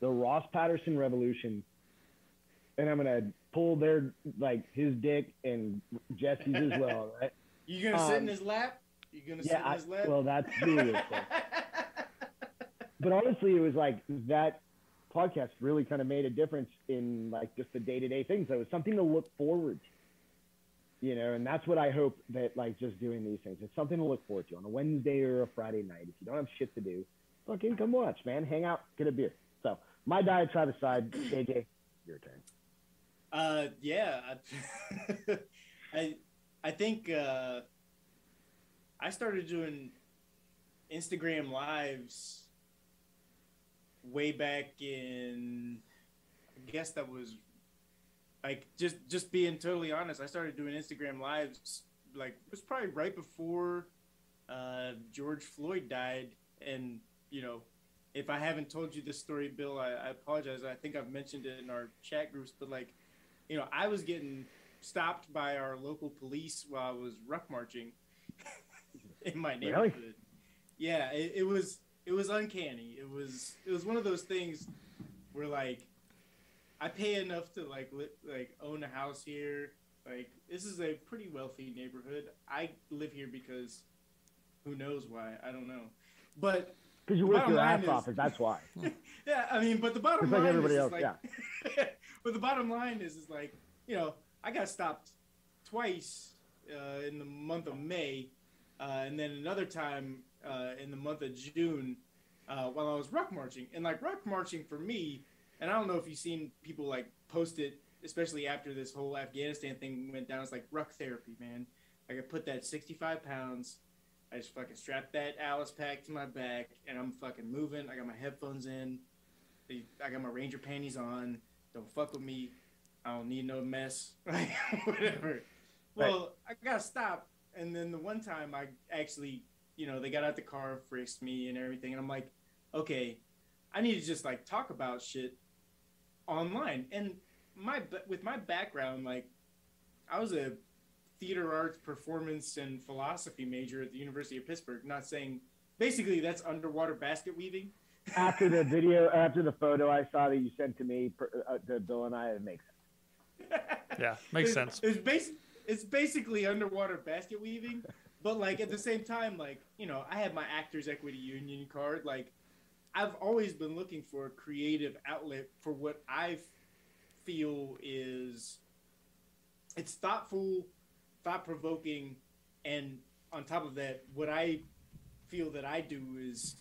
The Ross Patterson Revolution, and I'm gonna pull their like his dick and Jesse's as well, right? [LAUGHS] You gonna um, sit in um, his lap? You gonna yeah, sit in his lap? I, well, that's Julius. [LAUGHS] but honestly, it was like that podcast really kind of made a difference in like just the day to day things. It was something to look forward to, you know, and that's what I hope that like just doing these things. It's something to look forward to on a Wednesday or a Friday night. If you don't have shit to do, fucking come watch, man. Hang out, get a beer. So my diet diatribe aside, JJ, your turn. Uh, yeah, [LAUGHS] I, I think uh, I started doing Instagram lives way back in I guess that was like just just being totally honest, I started doing Instagram lives like it was probably right before uh, George Floyd died, and you know, if I haven't told you this story, Bill, I, I apologize. I think I've mentioned it in our chat groups, but like, you know, I was getting stopped by our local police while I was ruck marching [LAUGHS] in my neighborhood. Really? Yeah, it, it was it was uncanny. It was it was one of those things where like I pay enough to like li- like own a house here. Like this is a pretty wealthy neighborhood. I live here because who knows why? I don't know. But because you work your ass off, and that's why. [LAUGHS] yeah, I mean, but the bottom Just line like everybody is, else, like, yeah. [LAUGHS] but the bottom line is, is like you know, I got stopped twice uh, in the month of May, uh, and then another time uh, in the month of June uh, while I was ruck marching. And like ruck marching for me, and I don't know if you've seen people like post it, especially after this whole Afghanistan thing went down. It's like ruck therapy, man. Like I put that 65 pounds. I just fucking strap that Alice pack to my back, and I'm fucking moving. I got my headphones in. I got my Ranger panties on. Don't fuck with me. I don't need no mess. [LAUGHS] Whatever. Well, right. I gotta stop. And then the one time I actually you know, they got out the car, frisked me and everything. And I'm like, okay, I need to just like talk about shit online. And my, with my background, like, I was a theater arts, performance, and philosophy major at the University of Pittsburgh. Not saying, basically, that's underwater basket weaving. after the [LAUGHS] video, after the photo I saw that you sent to me, uh, to Bill and I, it makes sense. [LAUGHS] yeah, makes sense. It's, bas- it's basically underwater basket weaving, but like at the same time, like you know, I have my Actors Equity Union card. Like, I've always been looking for a creative outlet for what I feel is it's thoughtful, thought provoking, and on top of that, what I feel that I do is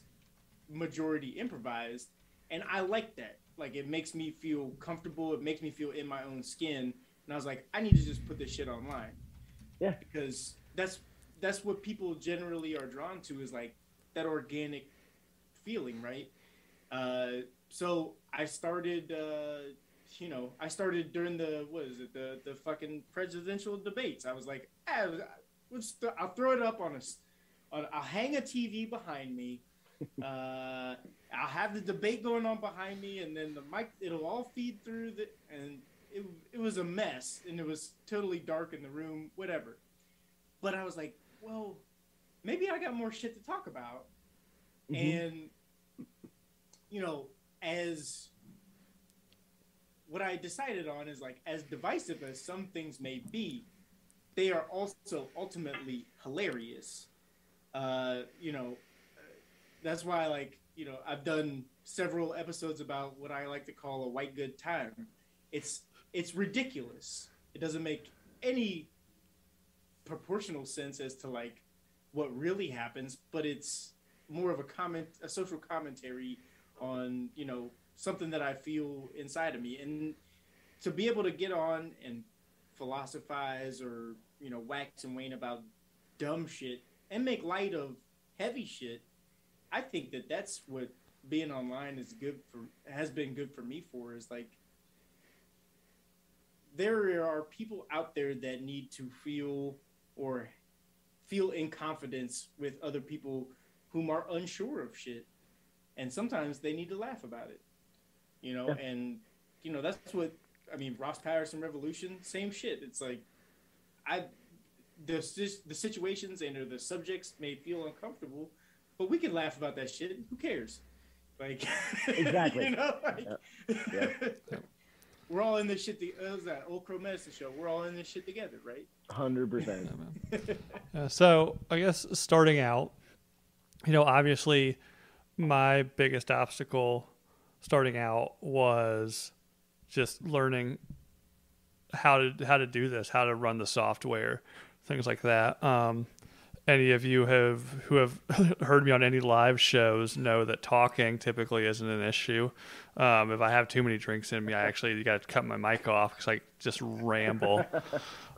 majority improvised, and I like that. Like, it makes me feel comfortable. It makes me feel in my own skin. And I was like, I need to just put this shit online. Yeah. Because that's that's what people generally are drawn to is like that organic feeling, right? Uh, so I started, uh, you know, I started during the what is it, the the fucking presidential debates. I was like, ah, let's th- I'll throw it up on a, on, I'll hang a TV behind me, [LAUGHS] uh, I'll have the debate going on behind me, and then the mic it'll all feed through the and it it was a mess, and it was totally dark in the room, whatever. But I was like, well, maybe I got more shit to talk about, Mhm. and you know, as what I decided on is like as divisive as some things may be, they are also ultimately hilarious. Uh, you know, that's why like you know I've done several episodes about what I like to call a white good time. It's it's ridiculous. It doesn't make any proportional sense as to like what really happens, but it's more of a comment, a social commentary on you know something that I feel inside of me, and to be able to get on and philosophize or you know wax and wane about dumb shit and make light of heavy shit. I think that that's what being online is good for has been good for me for is like there are people out there that need to feel or feel in confidence with other people whom are unsure of shit and sometimes they need to laugh about it you know Yeah. and you know that's what i mean ross patterson revolution same shit it's like i the, the situations and or the subjects may feel uncomfortable but we can laugh about that shit who cares like [LAUGHS] Exactly. you know like, Yeah. [LAUGHS] we're all in this shit to, uh, was that old crow medicine show we're all in this shit together right Hundred percent. Uh, [LAUGHS] so I guess starting out, you know, obviously my biggest obstacle starting out was just learning how to how to do this, how to run the software, things like that. Um, any of you have who have [LAUGHS] heard me on any live shows know that talking typically isn't an issue. Um, if I have too many drinks in me, I actually got to cut my mic off because I just ramble. [LAUGHS]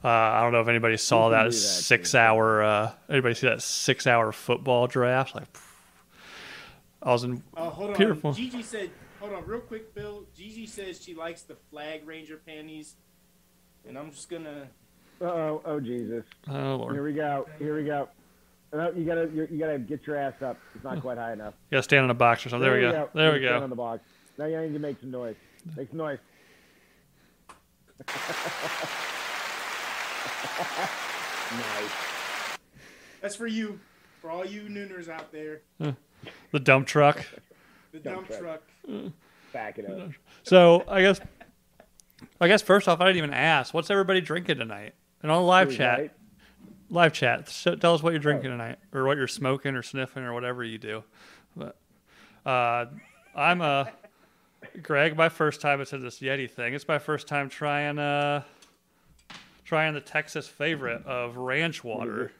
Uh, I don't know if anybody saw that, that, six too. hour. Uh, anybody see that six hour football draft? Like, I was in. Oh, hold on. Gigi said, hold on, real quick, Bill. Gigi says she likes the flag ranger panties, and I'm just gonna. Oh, oh Jesus! Oh Here we go. Here we go. No, you gotta, you, you gotta get your ass up. It's not quite high enough. you gotta stand on a box or something. There, we go. There we Stand go. On the box. Now you need to make some noise. Make some noise. [LAUGHS] nice. That's for you, for all you nooners out there. The dump truck. The Dump dump truck. truck. Back it up. So I guess, I guess first off, I didn't even ask. What's everybody drinking tonight? And on the live chat, right? live chat. So tell us what you're drinking Oh. tonight, or what you're smoking, or sniffing, or whatever you do. But uh, I'm a Greg. My first time into this Yeti thing. It's my first time trying uh trying the Texas favorite of ranch water.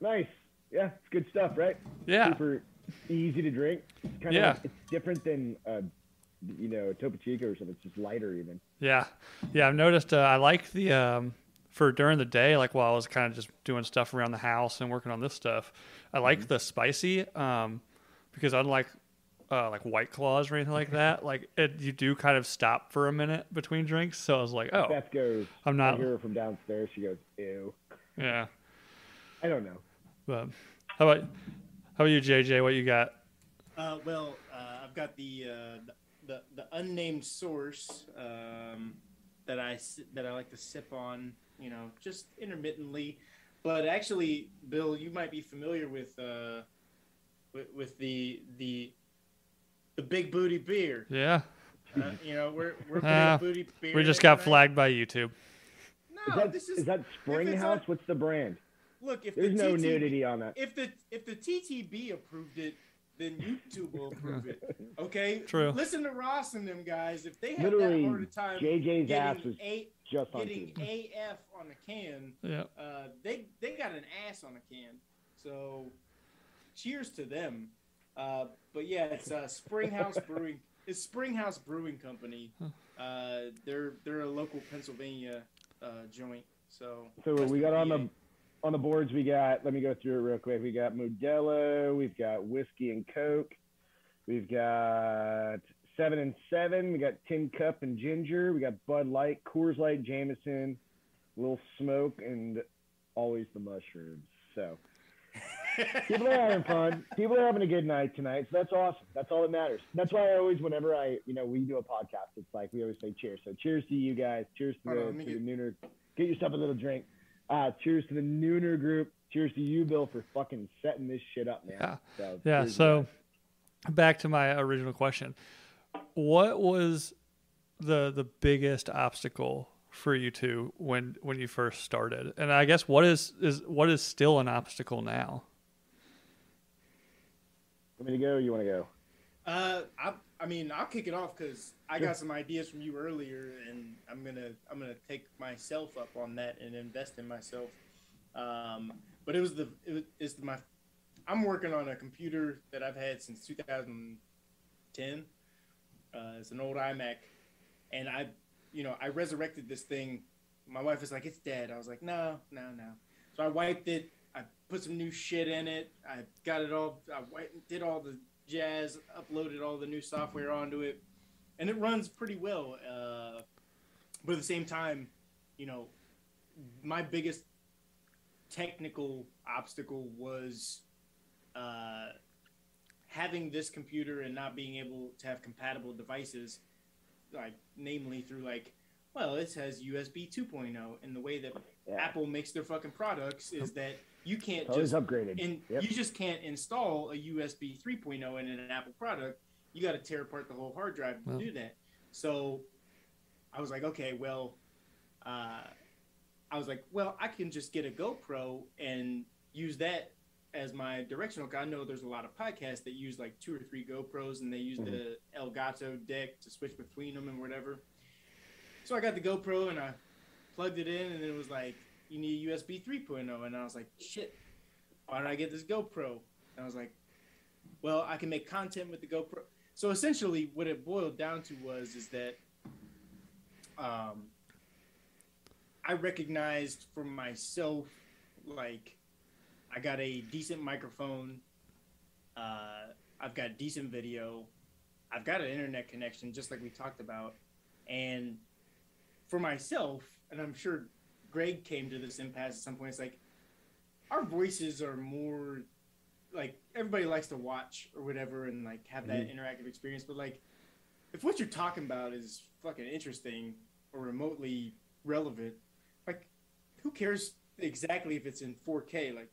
Nice. Yeah, it's good stuff, right? Yeah, Super easy to drink. Kind Yeah. of, it's different than, uh, you know, Topo Chico or something. It's just lighter even. yeah, yeah. I've noticed. Uh, I like the um for during the day, like while I was kind of just doing stuff around the house and working on this stuff. I like the spicy um because unlike uh, like White Claws or anything like [LAUGHS] that, like it, you do kind of stop for a minute between drinks. So I was like, oh, Beth goes, I'm I not. hear her from downstairs. She goes, ew. Yeah. I don't know. But how about how about you, JJ? What you got? Uh, well, uh, I've got the, uh, the the unnamed source um, that I that I like to sip on, you know, just intermittently. But actually, Bill, you might be familiar with uh, with, with the the the big booty beer. Yeah, Uh, you know, we're we're [LAUGHS] putting Uh, booty beer. we just got tonight. flagged by YouTube. No, Is that, this is, is that Springhouse? What's the brand? Look. If There's the no TTB nudity on that. if the if the TTB approved it, then YouTube will approve it. [LAUGHS] Okay. True. Listen to Ross and them guys. If they have Literally, that hard a time JJ's ass getting was a, just on getting TV. AF on a can, Yeah. uh, they they got an ass on a can. So, cheers to them. Uh, but yeah, it's uh, Springhouse [LAUGHS] Brewing. It's Springhouse Brewing Company. Uh, they're they're a local Pennsylvania uh, joint. So So we got on the on the boards. We got. Let me go through it real quick. We got Modelo. We've got whiskey and Coke. We've got seven and seven. We got Tin Cup and Ginger. We got Bud Light, Coors Light, Jameson, Little Smoke, and always the mushrooms. So [LAUGHS] People are having fun. People are having a good night tonight. So that's awesome. That's all that matters. That's why I always, whenever I, you know, we do a podcast, it's like we always say cheers. So cheers to you guys. Cheers to, the, on, let me to the Nooner. Get yourself a little drink. Uh, cheers to the Nooner group. Cheers to you, Bill, for fucking setting this shit up, man. Yeah. So, Yeah. So that. back to my original question. What was the the biggest obstacle for you two when when you first started? And I guess what is is what is still an obstacle now? Want me to go or you want to go? Uh, I, I mean, I'll kick it off because I got some ideas from you earlier, and I'm gonna, I'm gonna take myself up on that and invest in myself. Um, but it was the, it was, it's my, I'm working on a computer that I've had since 2010. Uh, it's an old iMac, and I, you know, I resurrected this thing. My wife was like, "It's dead." I was like, "No, no, no." So I wiped it. I put some new shit in it. I got it all. I wiped, did all the jazz, uploaded all the new software onto it, and it runs pretty well. Uh, but at the same time, you know, my biggest technical obstacle was uh, having this computer and not being able to have compatible devices, like namely through like, well, it has USB 2.0, and the way that Yeah. Apple makes their fucking products is that you can't It's always just upgraded. and Yep. you just can't install a USB 3.0 in an Apple product. You got to tear apart the whole hard drive to Well. do that. So I was like, okay, well, uh, I was like, well, I can just get a GoPro and use that as my directional. I know there's a lot of podcasts that use like two or three GoPros and they use the Elgato deck to switch between them and whatever. So I got the GoPro and I plugged it in and it was like, you need a USB 3.0. And I was like, shit, why did I get this GoPro? And I was like, well, I can make content with the GoPro. So essentially, what it boiled down to was is that um, I recognized for myself, like, I got a decent microphone. Uh, I've got decent video. I've got an internet connection, just like we talked about. And for myself, and I'm sure Greg came to this impasse at some point. It's like our voices are more like everybody likes to watch or whatever and like have that interactive experience. But like, if what you're talking about is fucking interesting or remotely relevant, like, who cares exactly if it's in 4K? Like,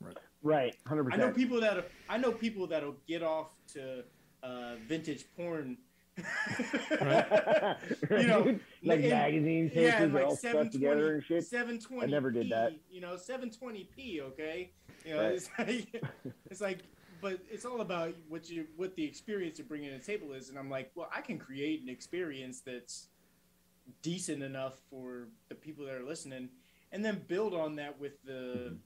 Right, right, hundred percent. I know people that I know people that'll get off to uh, vintage porn. [LAUGHS] you know, like in- magazine yeah, and like all stuck together and shit. 720. I never did that. You know, 720p. Okay. You know, Right. it's [LAUGHS] like, it's like, but it's all about what you, what the experience you're bringing to the table is. And I'm like, well, I can create an experience that's decent enough for the people that are listening, and then build on that with the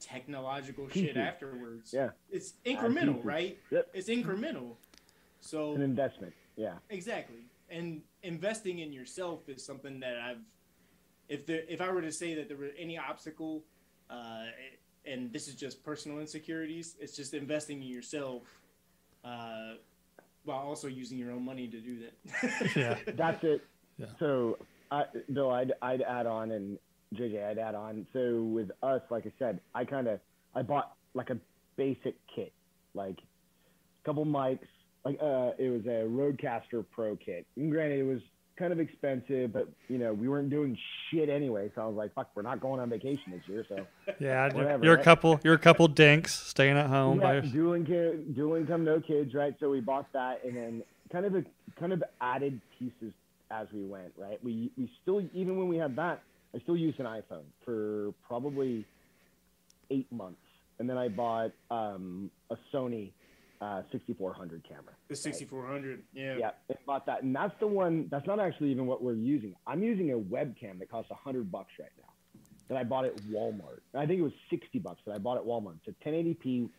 technological shit afterwards. Yeah, It's incremental, right? Yep. It's incremental. So an investment. Yeah, Exactly. And investing in yourself is something that I've if there if I were to say that there were any obstacle uh and this is just personal insecurities, it's just investing in yourself uh while also using your own money to do that. [LAUGHS] Yeah. that's it. Yeah. So, I, Bill, I'd, I'd add on, and JJ, I'd add on. So with us, like I said, I kind of I bought like a basic kit, like a couple mics. Like uh, it was a RodeCaster Pro kit. And granted, it was kind of expensive, but you know we weren't doing shit anyway. So I was like, fuck, we're not going on vacation this year, so [LAUGHS] Yeah, Whatever, you're a couple. You're a couple dinks staying at home. yeah, your- dual income, dual income, no kids, right? So we bought that, and then kind of a, kind of added pieces as we went, right? We we still even when we had that, I still used an iPhone for probably eight months, and then I bought um, a Sony uh, 6400 camera. the 6400. Yeah. Yeah, and bought that, and that's the one. That's not actually even what we're using. I'm using a webcam that costs hundred bucks right now. That I bought at Walmart. I think it was sixty bucks that I bought at Walmart. It's a 1080p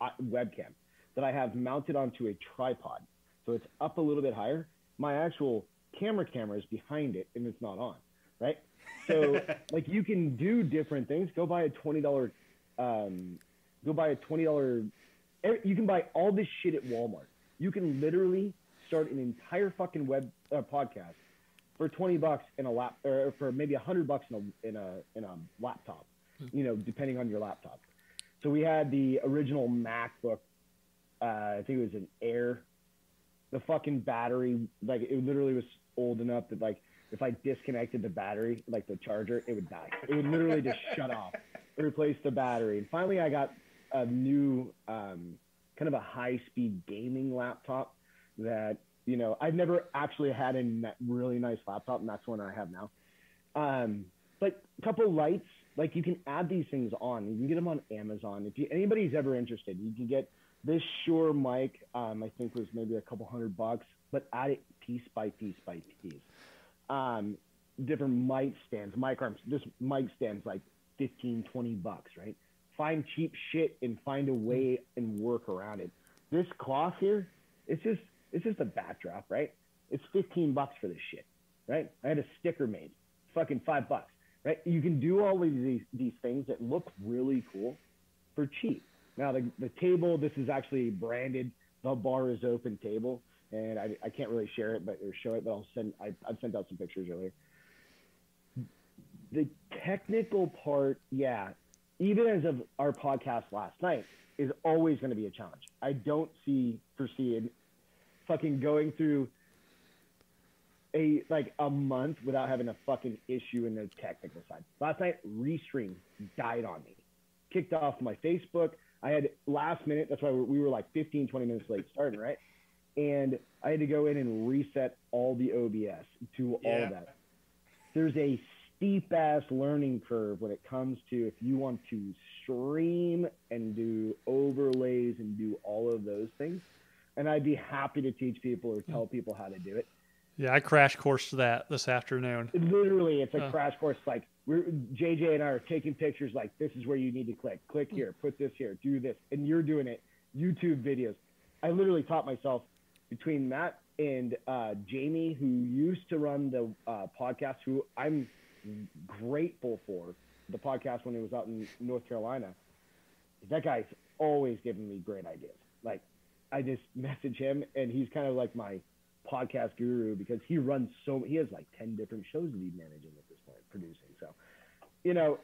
uh, webcam that I have mounted onto a tripod, so it's up a little bit higher. My actual camera camera is behind it, and it's not on. Right. So [LAUGHS] like you can do different things. Go buy a twenty dollar. Um, go buy a twenty dollar. You can buy all this shit at Walmart. You can literally start an entire fucking web uh, podcast for twenty bucks in a lap, or for maybe hundred bucks in a in a in a laptop. You know, depending on your laptop. So we had the original MacBook. Uh, I think it was an Air. The fucking battery, like it literally was old enough that like if I disconnected the battery, like the charger, it would die. It would literally just shut off. Replace the battery. And finally, I got a new um, kind of a high-speed gaming laptop that you know I've never actually had a really nice laptop, and that's one I have now. Um, but a couple lights, like you can add these things on. You can get them on Amazon. If you, anybody's ever interested, you can get this Shure mic. Um, I think was maybe a couple hundred bucks, but add it piece by piece by piece. Um, different mic stands, mic arms. This mic stands like 15, 20 bucks, right? Find cheap shit and find a way and work around it. This cloth here, it's just it's just a backdrop, right? It's 15 bucks for this shit, right? I had a sticker made, fucking five bucks, right? You can do all of these these things that look really cool for cheap. Now the the table, this is actually branded. The bar is open table, and I, I can't really share it, but or show it, but I'll send. I, I've sent out some pictures earlier. The technical part, yeah, even as of our podcast last night, is always going to be a challenge. I don't see foresee fucking going through a like a month without having a fucking issue in the technical side. Last night, Restream died on me. Kicked off my Facebook. I had last minute. That's why we were like 15, 20 minutes late starting, right? And I had to go in and reset all the OBS to all of that. There's a steep ass learning curve when it comes to if you want to stream and do overlays and do all of those things and I'd be happy to teach people or tell people how to do it. Yeah, I crash course that this afternoon. Literally, it's a uh. crash course. Like we're JJ and I are taking pictures. Like this is where you need to click. Click here. Put this here. Do this, and you're doing it. YouTube videos. I literally taught myself between Matt and uh, Jamie, who used to run the uh, podcast. Who I'm grateful for the podcast when he was out in North Carolina. That guy's always giving me great ideas. Like I just [LAUGHS] message him, and he's kind of like my podcast guru because he runs so he has like 10 different shows that he's managing at this point producing so you know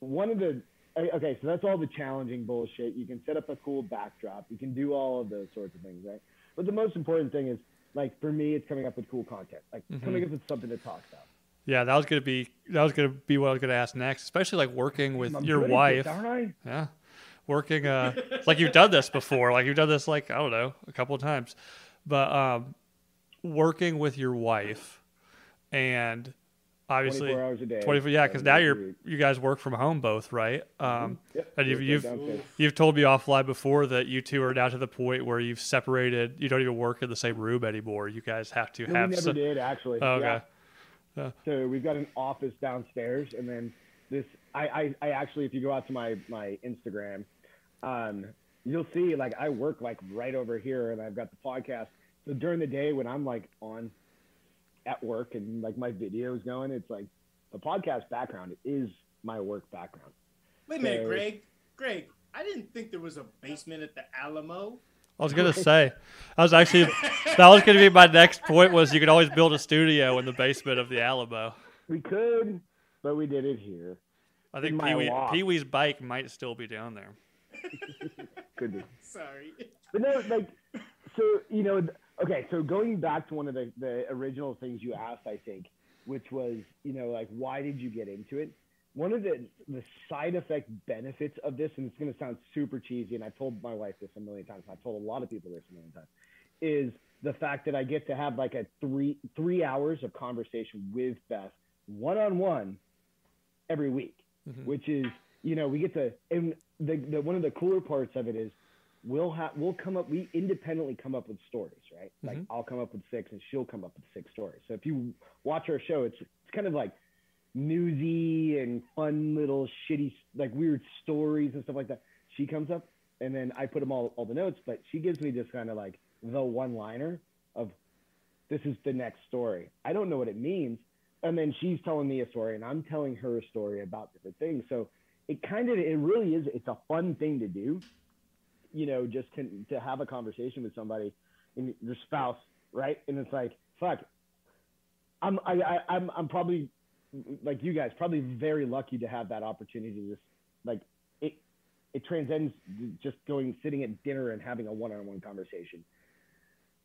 one of the okay so that's all the challenging bullshit you can set up a cool backdrop you can do all of those sorts of things right but the most important thing is like for me it's coming up with cool content like mm-hmm. coming up with something to talk about yeah that was gonna be that was gonna be what i was gonna ask next especially like working with I'm your wife. it, yeah. Working uh [LAUGHS] like you've done this before like you've done this like i don't know a couple of times. But um working with your wife and obviously 24 hours a day. 24 yeah because now you're you guys work from home both right? Mm-hmm. um yep. and you've you've, you've told me offline before that you two are now to the point where you've separated you don't even work in the same room anymore. You guys have to no, have we never some, did actually. Oh, okay. yeah. Yeah. So we've got an office downstairs, and then this I, I, I actually if you go out to my my Instagram, um, you'll see like I work like right over here, and I've got the podcast. So during the day when I'm like on at work and like my videos going, it's like the podcast background is my work background. Wait a minute, Greg. Greg, I didn't think there was a basement at the Alamo. I was gonna say, I was actually that was gonna be my next point. Was you could always build a studio in the basement of the Alamo. We could, but we did it here. I think Pee Wee, Pee Wee's bike might still be down there. [LAUGHS] Could be. Sorry. But no, like, so you know, okay. So going back to one of the the original things you asked, I think, which was, you know, like, why did you get into it? One of the the side effect benefits of this, and it's going to sound super cheesy, and I've told my wife this a million times. I've told a lot of people this a million times, is the fact that I get to have like a three three hours of conversation with Beth one on one every week mm-hmm. which is you know we get to and the, the one of the cooler parts of it is we'll have we'll come up we independently come up with stories right mm-hmm. like i'll come up with six and she'll come up with six stories so if you watch our show it's it's kind of like newsy and fun little shitty like weird stories and stuff like that she comes up and then i put them all all the notes but she gives me just kind of like the one liner of this is the next story i don't know what it means and then she's telling me a story and I'm telling her a story about different things. So it kind of, it really is, it's a fun thing to do, you know, just can, to have a conversation with somebody and your spouse, right? And it's like, fuck, I'm, I, I, I'm, I'm probably like you guys, probably very lucky to have that opportunity to just like it, it transcends just going sitting at dinner and having a one-on-one conversation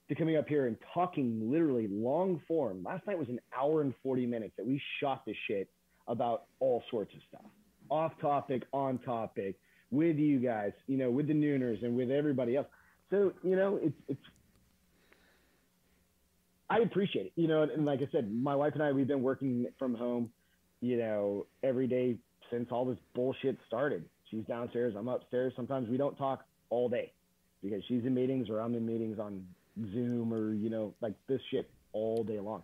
to coming up here and talking literally long form. Last night was an hour and 40 minutes that we shot the shit about all sorts of stuff, off topic, on topic, with you guys, you know, with the Nooners and with everybody else. So you know, it's it's. I appreciate it, you know, and like I said, my wife and I we've been working from home, you know, every day since all this bullshit started. She's downstairs, I'm upstairs. Sometimes we don't talk all day because she's in meetings or I'm in meetings on Zoom or you know like this shit all day long.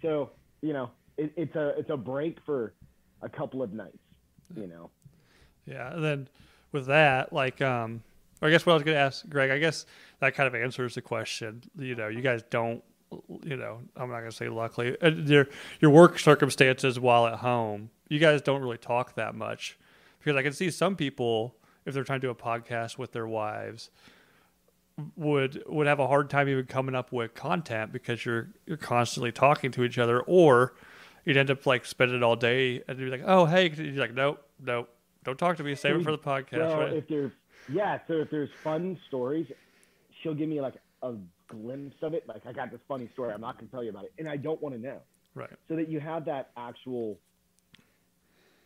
So you know it, it's a it's a break for a couple of nights. You know. Yeah, and then with that, like, um, I guess what I was going to ask Greg, I guess that kind of answers the question. You know, you guys don't, you know, I'm not going to say luckily, uh, your your work circumstances while at home, you guys don't really talk that much because I can see some people if they're trying to do a podcast with their wives would would have a hard time even coming up with content because you're you're constantly talking to each other or you'd end up like spending it all day and you're like oh hey you're like nope nope don't talk to me save it for the podcast Well, right? if there's yeah, so if there's fun stories, she'll give me like a glimpse of it. Like I got this funny story, I'm not gonna tell you about it, and I don't want to know. right. So that you have that actual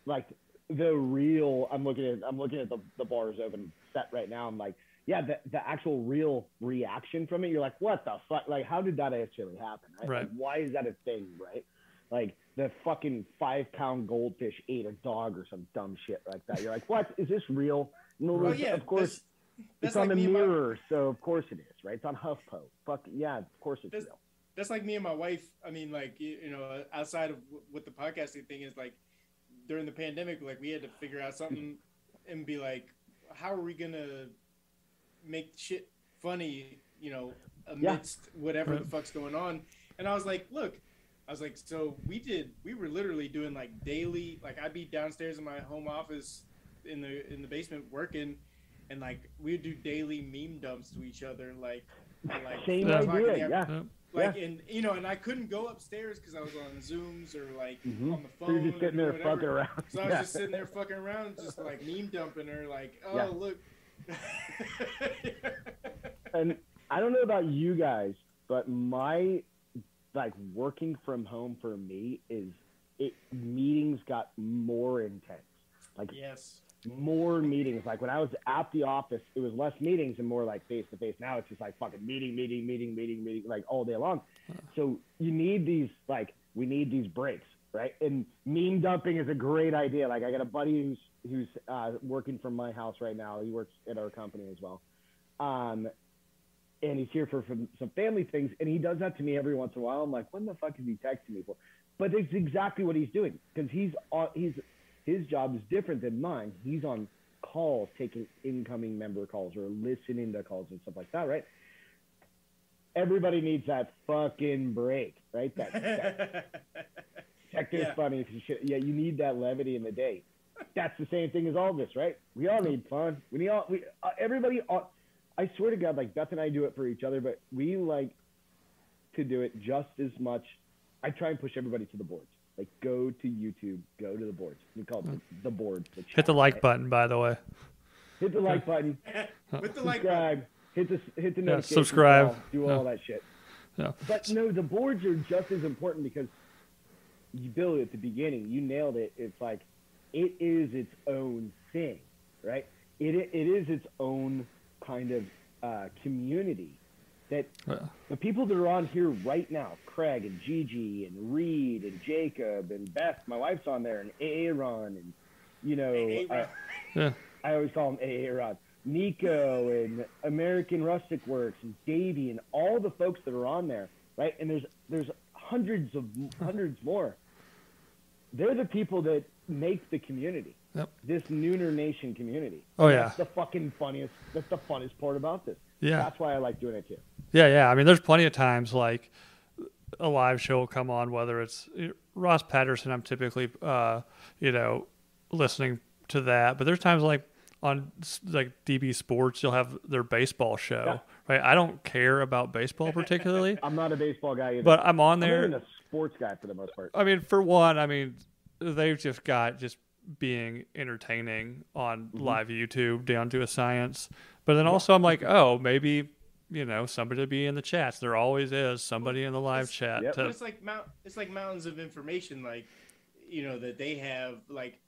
like the real i'm looking at i'm looking at the, the bars open set right now i'm like yeah the, the actual real reaction from it you're like what the fuck? Like how did that actually happen right, Right. Like, why is that a thing right? Like the fucking five pound goldfish ate a dog or some dumb shit like that. You're like what? Is this real? No Well, it's- yeah, of course that's- that's it's on like the me and my- mirror so of course it is right it's on huffpo fuck yeah of course it's That's- real that's like me and my wife. I mean, like you, you know, outside of w- what the podcasting thing is, like during the pandemic, like we had to figure out something [LAUGHS] and be like, how are we gonna make shit funny? You know, amidst whatever the fuck's going on. And I was like, look, I was like, so we did. We were literally doing like daily. Like I'd be downstairs in my home office in the in the basement working. And like we would do daily meme dumps to each other, like, at, like [LAUGHS] same Yeah. four o'clock in the idea afternoon yeah Yep. like and you know and i couldn't go upstairs because i was on zooms or like Mhm. on the phone so you're just sitting there whatever. fucking around [LAUGHS] so i was Yeah. just sitting there fucking around just like meme dumping her like oh Yeah. look [LAUGHS] and I don't know about you guys, but my like working from home for me is it meetings got more intense. Like yes more meetings. Like when I was at the office, it was less meetings and more like face to face. Now it's just like fucking meeting, meeting, meeting, meeting, meeting, like all day long. So you need these like we need these breaks, right? And meme dumping is a great idea. Like I got a buddy who's who's uh, working from my house right now. He works at our company as well. Um, and he's here for, for some family things, and he does that to me every once in a while. I'm like, when the fuck is he texting me for? But it's exactly what he's doing because he's on, he's his job is different than mine. He's on calls, taking incoming member calls or listening to calls and stuff like that, right? Everybody needs that fucking break, right? That, that [LAUGHS] Hector's Yeah. funny. Yeah, you need that levity in the day. That's the same thing as all this, right? We all need fun. We need all. We uh, everybody. All, I swear to God, like Beth and I do it for each other, but we like to do it just as much. I try and push everybody to the boards. Like, go to YouTube, go to the boards. We call it the, the boards. The hit the like right? button by the way Hit the like [LAUGHS] button. Hit the like subscribe. Hit the hit the notification subscribe. bell, Do all that shit. yeah But no, the boards are just as important because you build it at the beginning. You nailed it. It's like it is its own thing, right? It it is its own kind of uh, community that Yeah. the people that are on here right now, Craig and Gigi and Reed and Jacob and Beth, my wife's on there, and Aaron and you know, Aaron. uh, yeah I always call him Aaron, Nico and American Rustic Works and Davey and all the folks that are on there, right? And there's there's hundreds of hundreds more. They're the people that make the community. Yep. This Nooner Nation community. Oh, yeah. That's the fucking funniest. That's the funnest part about this. yeah That's why I like doing it too. Yeah, yeah. I mean, there's plenty of times like a live show will come on, whether it's Ross Patterson. I'm typically, uh, you know, listening to that. But there's times like on like DB Sports, you'll have their baseball show. Yeah. Right. I don't care about baseball particularly, [LAUGHS] I'm not a baseball guy either. but I'm on I'm there. even a sports guy for the most part. I mean, for one, I mean, they've just got just being entertaining on Mm-hmm. live YouTube down to a science. But then also I'm like, oh, maybe you know somebody to be in the chats. There always is somebody in the live It's- chat. Yep. But To, it's like mount. It's like mountains of information, like you know that they have. Like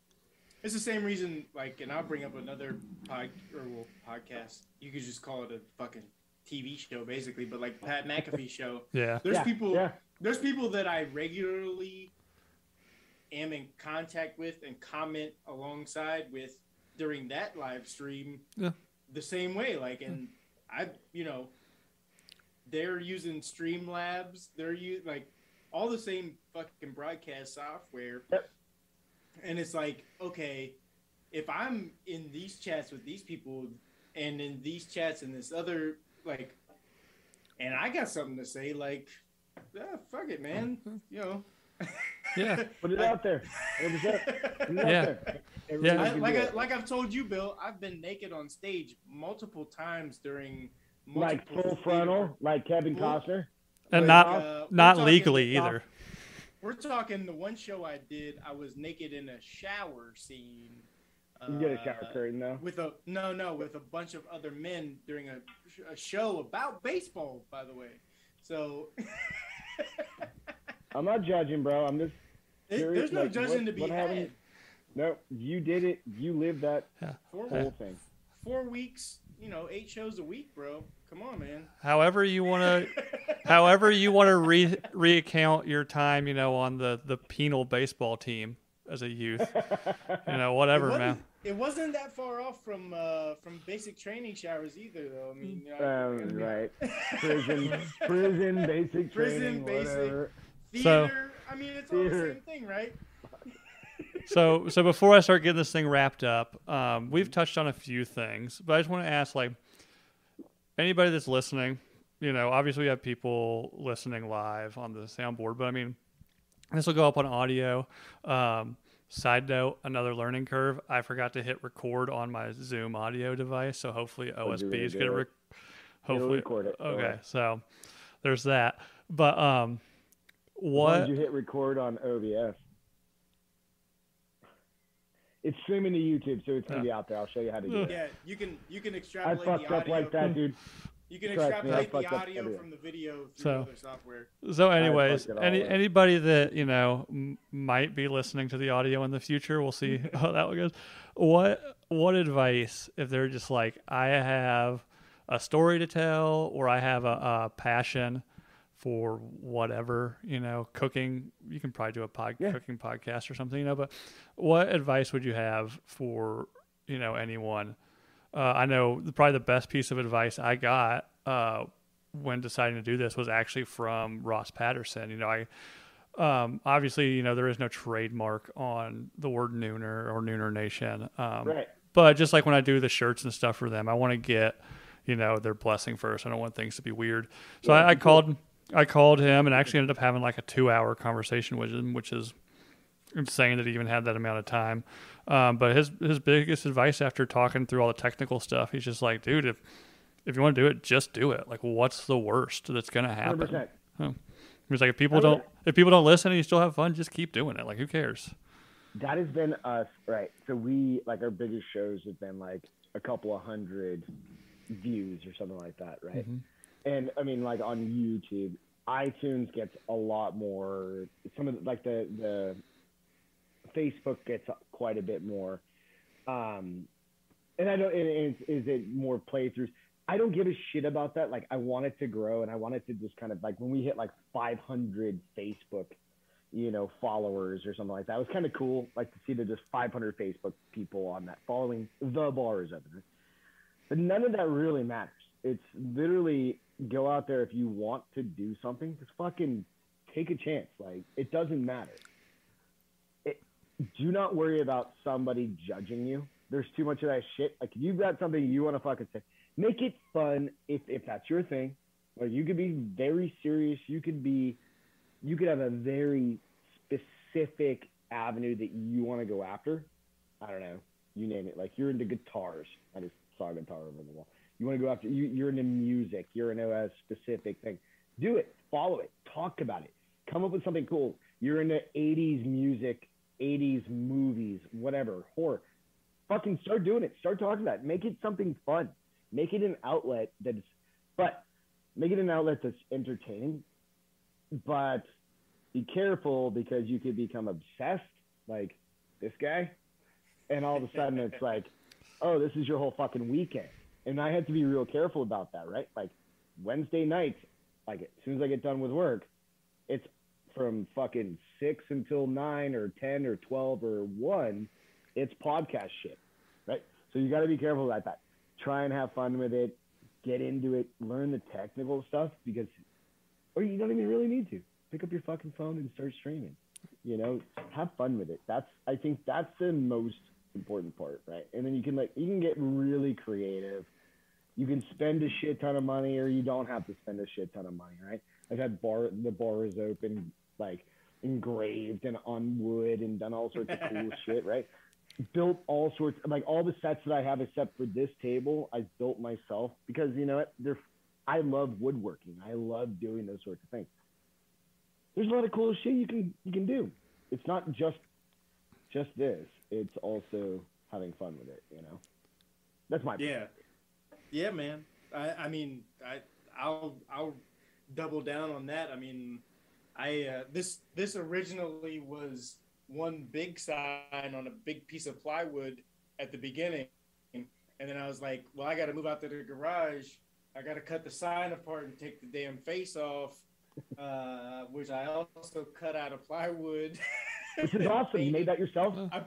it's the same reason. Like, and I'll bring up another pod or well, podcast. You could just call it a fucking TV show, basically. But like Pat McAfee [LAUGHS] show. yeah, There's Yeah, people. yeah. There's people that I regularly am in contact with and comment alongside with during that live stream. Yeah. The same way, like, and I, you know, they're using Streamlabs. They're using like all the same fucking broadcast software. Yep. And it's like, okay, if I'm in these chats with these people and in these chats and this other like and I got something to say, like, yeah, fuck it, man. Mm-hmm. You know. Yeah. [LAUGHS] Put it out there. 100%. Put it out Yeah. there. Yeah. Everybody I, like I, like I've told you, Bill, I've been naked on stage multiple times during like full theater- frontal, like Kevin Full- Costner. and Like, not uh, not legally top- either. We're talking the one show I did. I was naked in a shower scene. You get a shower uh, curtain though. with a no no with a bunch of other men during a, a show about baseball by the way so [LAUGHS] I'm not judging, bro. I'm just it- Curious, there's no like, judging what- to be what had happened? no. You did it. You lived that four, whole thing. four weeks you know eight shows a week bro come on man However you want to, [LAUGHS] however you want to re recount your time, you know, on the the penal baseball team as a youth, you know, whatever, wasn't, man. it wasn't that far off from uh from basic training showers either though i mean you know, Um, right. [LAUGHS] Prison, prison, basic Prison, training, basic. whatever. So- i mean it's all the same thing right So, so before I start getting this thing wrapped up, um, we've touched on a few things, but I just want to ask, like, anybody that's listening, you know, obviously we have people listening live on the soundboard, but I mean, this will go up on audio. Um, side note, another learning curve. I forgot to hit record on my Zoom audio device, so hopefully Oh, do OBS it, is do gonna it. rec- It'll hopefully record it. Okay, worry. so there's that. But um, As long what? as you hit record on OBS. It's streaming to YouTube, so it's gonna Yeah. be out there. I'll show you how to do Yeah. it. yeah you can you can I fucked the up like that, dude. You can Trust me, I extrapolate the audio everything. from the video through So- other software. So, anyways, fucked it all any up. anybody that you know m- might be listening to the audio in the future, we'll see [LAUGHS] how that one goes. What what advice if they're just like I have a story to tell or I have a, a passion for whatever you know cooking. You can probably do a pod, Yeah. cooking podcast or something you know but what advice would you have for you know anyone? Uh, i know the- probably the best piece of advice i got uh, when deciding to do this was actually from ross patterson. You know i um, obviously you know there is no trademark on the word nooner or nooner nation um, Right. but just like when i do the shirts and stuff for them i want to get you know their blessing first. I don't want things to be weird. So Yeah, I, I called i called him and actually ended up having like a two hour conversation with him which is insane that he even had that amount of time um, but his his biggest advice after talking through all the technical stuff he's just like dude if if you want to do it just do it like what's the worst that's gonna happen 100%. he's like if people don't if people don't listen and you still have fun just keep doing it like who cares That has been us, right? So we like our biggest shows have been like a couple of hundred views or something like that, right? Mhm. And I mean, like on YouTube, iTunes gets a lot more. Some of the, like the the Facebook gets quite a bit more. Um, and I don't. Is, is it more playthroughs? I don't give a shit about that. Like I want it to grow, and I want it to just kind of like when we hit like 500 Facebook you know, followers or something like that. It was kind of cool, like to see that there's 500 Facebook people on that following the bars opener. But none of that really matters. It's literally go out there if you want to do something, just fucking take a chance. Like it doesn't matter. It, do not worry about somebody judging you. There's too much of that shit. Like you've got something you want to fucking say, make it fun if if that's your thing. Or you could be very serious. You could be you could have a very specific avenue that you want to go after. I don't know. You name it. Like you're into guitars. I just saw a guitar over the wall. You want to go after. You, you're into music. You're into a specific thing. Do it. Follow it. Talk about it. Come up with something cool. You're into 80s music 80s movies, whatever, horror. Fucking start doing it. Start talking about it. Make it something fun. Make it an outlet that's, but make it an outlet that's entertaining. But be careful because you could become obsessed, like this guy, and all of a sudden it's like, oh, this is your whole fucking weekend. And I had to be real careful about that, right? Like Wednesday nights, like as soon as I get done with work, it's from fucking six until nine or ten or twelve or one. It's podcast shit, right? So you got to be careful about that. Try and have fun with it. Get into it. Learn the technical stuff because, or you don't even really need to. Pick up your fucking phone and start streaming. You know, have fun with it. That's I think that's the most important part, right? And then you can like you can get really creative. You can spend a shit ton of money, or you don't have to spend a shit ton of money, right? I've had bar the bar is open, like engraved and on wood, and done all sorts of [LAUGHS] cool shit, right? Built all sorts like all the sets that I have, except for this table, I built myself because you know what? They're I love woodworking. I love doing those sorts of things. There's a lot of cool shit you can you can do. It's not just just this it's also having fun with it. You know, that's my yeah, yeah, man. I I mean I I'll I'll double down on that. I mean, I uh, this this originally was one big sign on a big piece of plywood at the beginning, and then I was like, well, I got to move out to the garage. I got to cut the sign apart and take the damn face off, uh, which I also cut out of plywood. [LAUGHS] Which is awesome. You made that yourself. I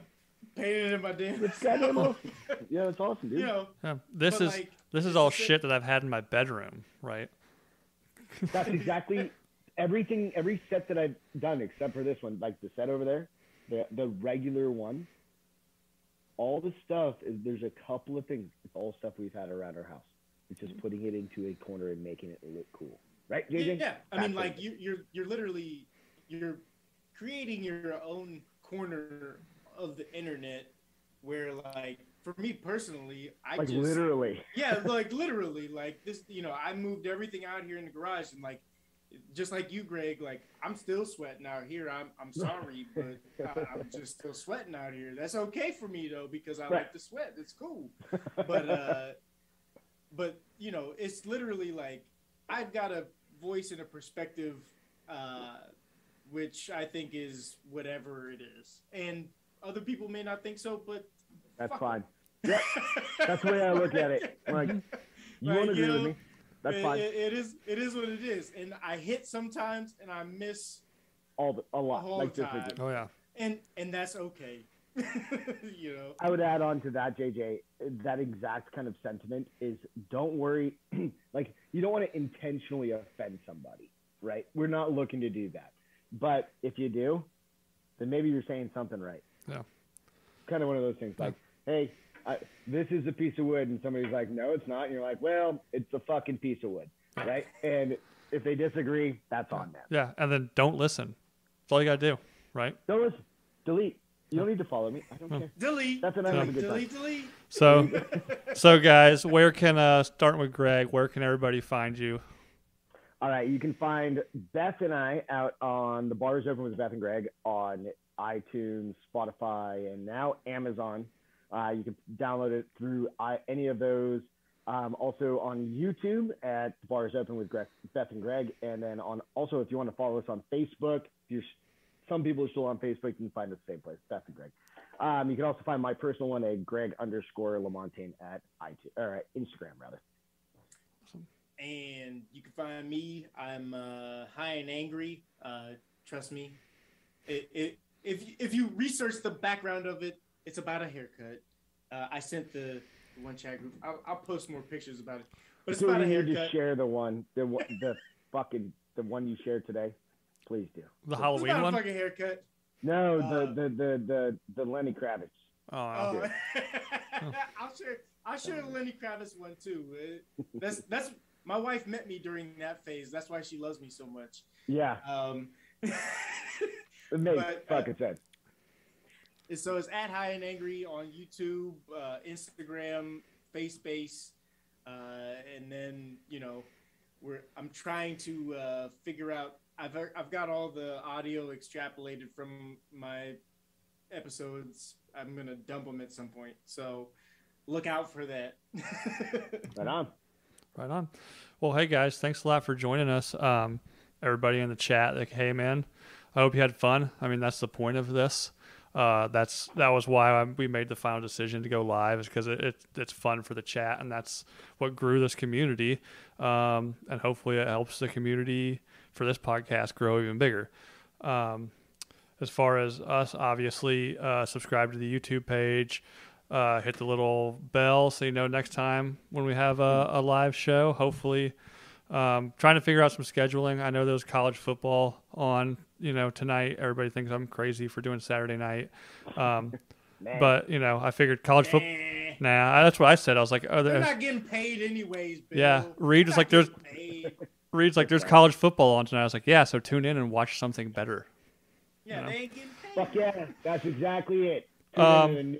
painted it in my damn. It's goddamn awesome. [LAUGHS] Yeah, it's awesome, dude. You know, Yeah, this is like, this is all the same- shit that I've had in my bedroom, right? That's exactly everything. Every set that I've done, except for this one, like the set over there, the the regular one. All the stuff is there's a couple of things. It's all stuff we've had around our house. It's just putting it into a corner and making it look cool, right, Yeah, JJ? yeah. I mean, That's like it. you, you're you're literally you're creating your own corner of the internet where, like, for me personally, I like just literally. [LAUGHS] yeah, [LAUGHS] like literally, like this. You know, I moved everything out here in the garage, and like, just like you, Greg, like I'm still sweating out here. I'm I'm [LAUGHS] sorry, but I, I'm just still sweating out here. That's okay for me though because I Right. like to sweat. It's cool. But uh, but you know, it's literally like I've got a voice and a perspective, uh, which I think is whatever it is, and other people may not think so, but That's fuck fine. them. That's the way I look at it. Like, you Right, won't agree you with me? That's it, fine. it- it is. It is what it is, and I hit sometimes, and I miss, All the, a lot. whole Like this. time, Oh yeah. and and that's okay. [LAUGHS] you know. I would add on to that, JJ, that exact kind of sentiment is don't worry. [CLEARS THROAT] like, you don't want to intentionally offend somebody, right? We're not looking to do that. But if you do, then maybe you're saying something right. Yeah. Kind of one of those things like, hey, I, this is a piece of wood. And somebody's like, no, it's not. And you're like, well, it's a fucking piece of wood, right? And if they disagree, that's on them. Yeah, and then don't listen. That's all you gotta do, right? Don't listen. Delete. You don't need to follow me. I don't care. Delete. That's when I have a good time. delete. Delete. So, [LAUGHS] so guys, where can uh starting with Greg? Where can everybody find you? All right, you can find Beth and I out on the Bars Open with Beth and Greg on iTunes, Spotify, and now Amazon. Uh, you can download it through I, any of those. Um, also on YouTube at The Bars Open with Greg, Beth and Greg, and then on also if you want to follow us on Facebook, if you're some people are still on Facebook, you can find us the same place, Beth and Greg. Um, you can also find my personal one at Greg underscore Lamontagne at iTunes or at Instagram rather. And you can find me. I'm uh, high and angry. Uh, trust me. It, it, if if you research the background of it, it's about a haircut. Uh, I sent the one chat group. I'll, I'll post more pictures about it. But it's So about a you need to share the one, the one- the fucking the one you shared today. Please do. The It's Halloween about a one? fucking haircut. No, Uh, the, the the the the Lenny Kravitz. Oh, wow. Oh, [LAUGHS] I'll share. I'll share the Lenny Kravitz one too. That's that's my wife met me during that phase. That's why she loves me so much. Yeah, Um, [LAUGHS] it makes But, uh, fucking sense. So it's at High and Angry on YouTube, uh, Instagram, FaceBase, uh, and then you know, we're I'm trying to uh, figure out. I've I've got all the audio extrapolated from my episodes. I'm gonna dump them at some point. So look out for that. [LAUGHS] Right on. Right on. Well, hey guys, thanks a lot for joining us. Um, everybody in the chat, like, hey man, I hope you had fun. I mean, that's the point of this. Uh, that's that was why I, we made the final decision to go live, is because it, it, it's fun for the chat, and that's what grew this community. Um, and hopefully, it helps the community for this podcast grow even bigger. Um, as far as us, obviously, uh, subscribe to the YouTube page uh, hit the little bell so you know next time when we have a, a live show. Hopefully, um, trying to figure out some scheduling. I know there's college football on, you know, tonight. Everybody thinks I'm crazy for doing Saturday night, um, [LAUGHS] but you know, I figured college football. Nah, Nah, that's what I said. I was like, oh, they're not getting paid anyways. Bill. Yeah, Reed was like, there's- getting paid. [LAUGHS] Reed's like, there's college football on tonight. I was like, yeah, so tune in and watch something better. Yeah, know. they ain't getting paid. Fuck yeah, that's exactly it. Um,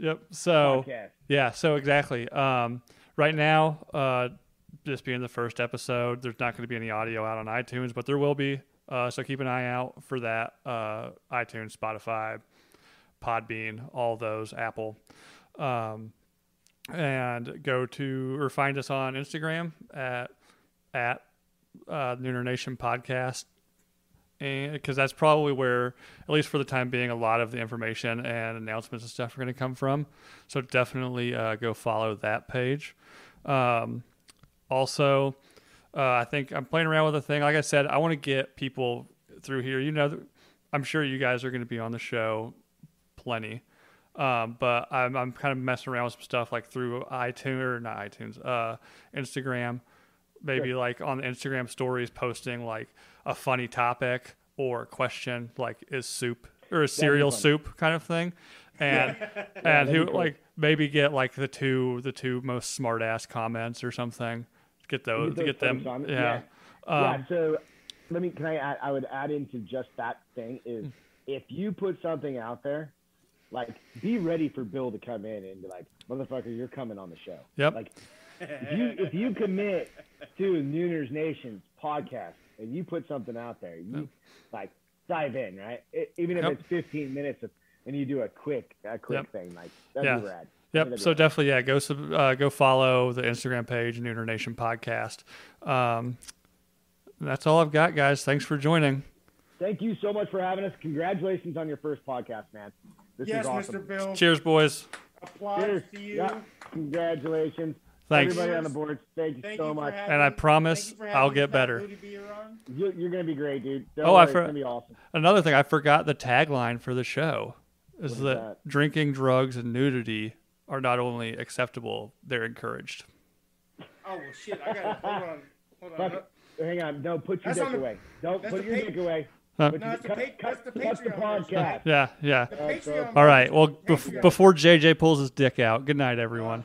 Yep. So. podcast. Yeah, so exactly. Um, right now, uh, this being the first episode, there's not going to be any audio out on iTunes, but there will be. Uh, so keep an eye out for that. Uh, iTunes, Spotify, Podbean, all those, Apple. Um, and go to or find us on Instagram at at uh, Nooner Nation Podcast, and because that's probably where, at least for the time being, a lot of the information and announcements and stuff are going to come from. So definitely uh, go follow that page. Um, also, uh, I think I'm playing around with a thing. Like I said, I want to get people through here. You know, I'm sure you guys are going to be on the show plenty. Um, but I'm, I'm kind of messing around with some stuff like through iTunes or not iTunes, uh, Instagram, maybe like on the Instagram stories posting like a funny topic or question like is soup or is cereal soup kind of thing. And [LAUGHS] and that'd who cool. like maybe get like the two the two most smart ass comments or something. Get those, those get them. on. Yeah. yeah. Um, So let me. Can I? Add, I would add into just that thing is if you put something out there, like be ready for Bill to come in and be like, "Motherfucker, you're coming on the show." Yep. Like if you if you commit to Nooners Nation's podcast and you put something out there, you like dive in, right? It, even if Yep. it's 15 minutes of, and you do a quick a quick Yep. thing, like that'd Yeah. be rad. Yep. That'd So rad. definitely, yeah, go sub, uh, go follow the Instagram page, Nooner Nation Podcast. Um, that's all I've got, guys. Thanks for joining. Thank you so much for having us. Congratulations on your first podcast, man. This yes, is awesome. Mr. Bill. Cheers, boys. Applause Cheers. to you. Yeah. Congratulations. Thanks. Everybody on the board, thank you Thank so you much. And I promise I'll get better. Booty Beer on. You, you're gonna be great, dude. Don't Oh, I worry, for- it's gonna be awesome. Another thing, I forgot the tagline for the show is is that, that? drinking, drugs, and nudity are not only acceptable, they're encouraged. Oh well, shit! I got hold on, hold on. Hang on, no, put your That's dick on the- away. Don't put your pa- dick away. Huh? No, your- it's the cut, pa- cut, that's the cut the podcast. Yeah, yeah. The so- Patreon All right. Well, bef- before JJ pulls his dick out, good night, everyone.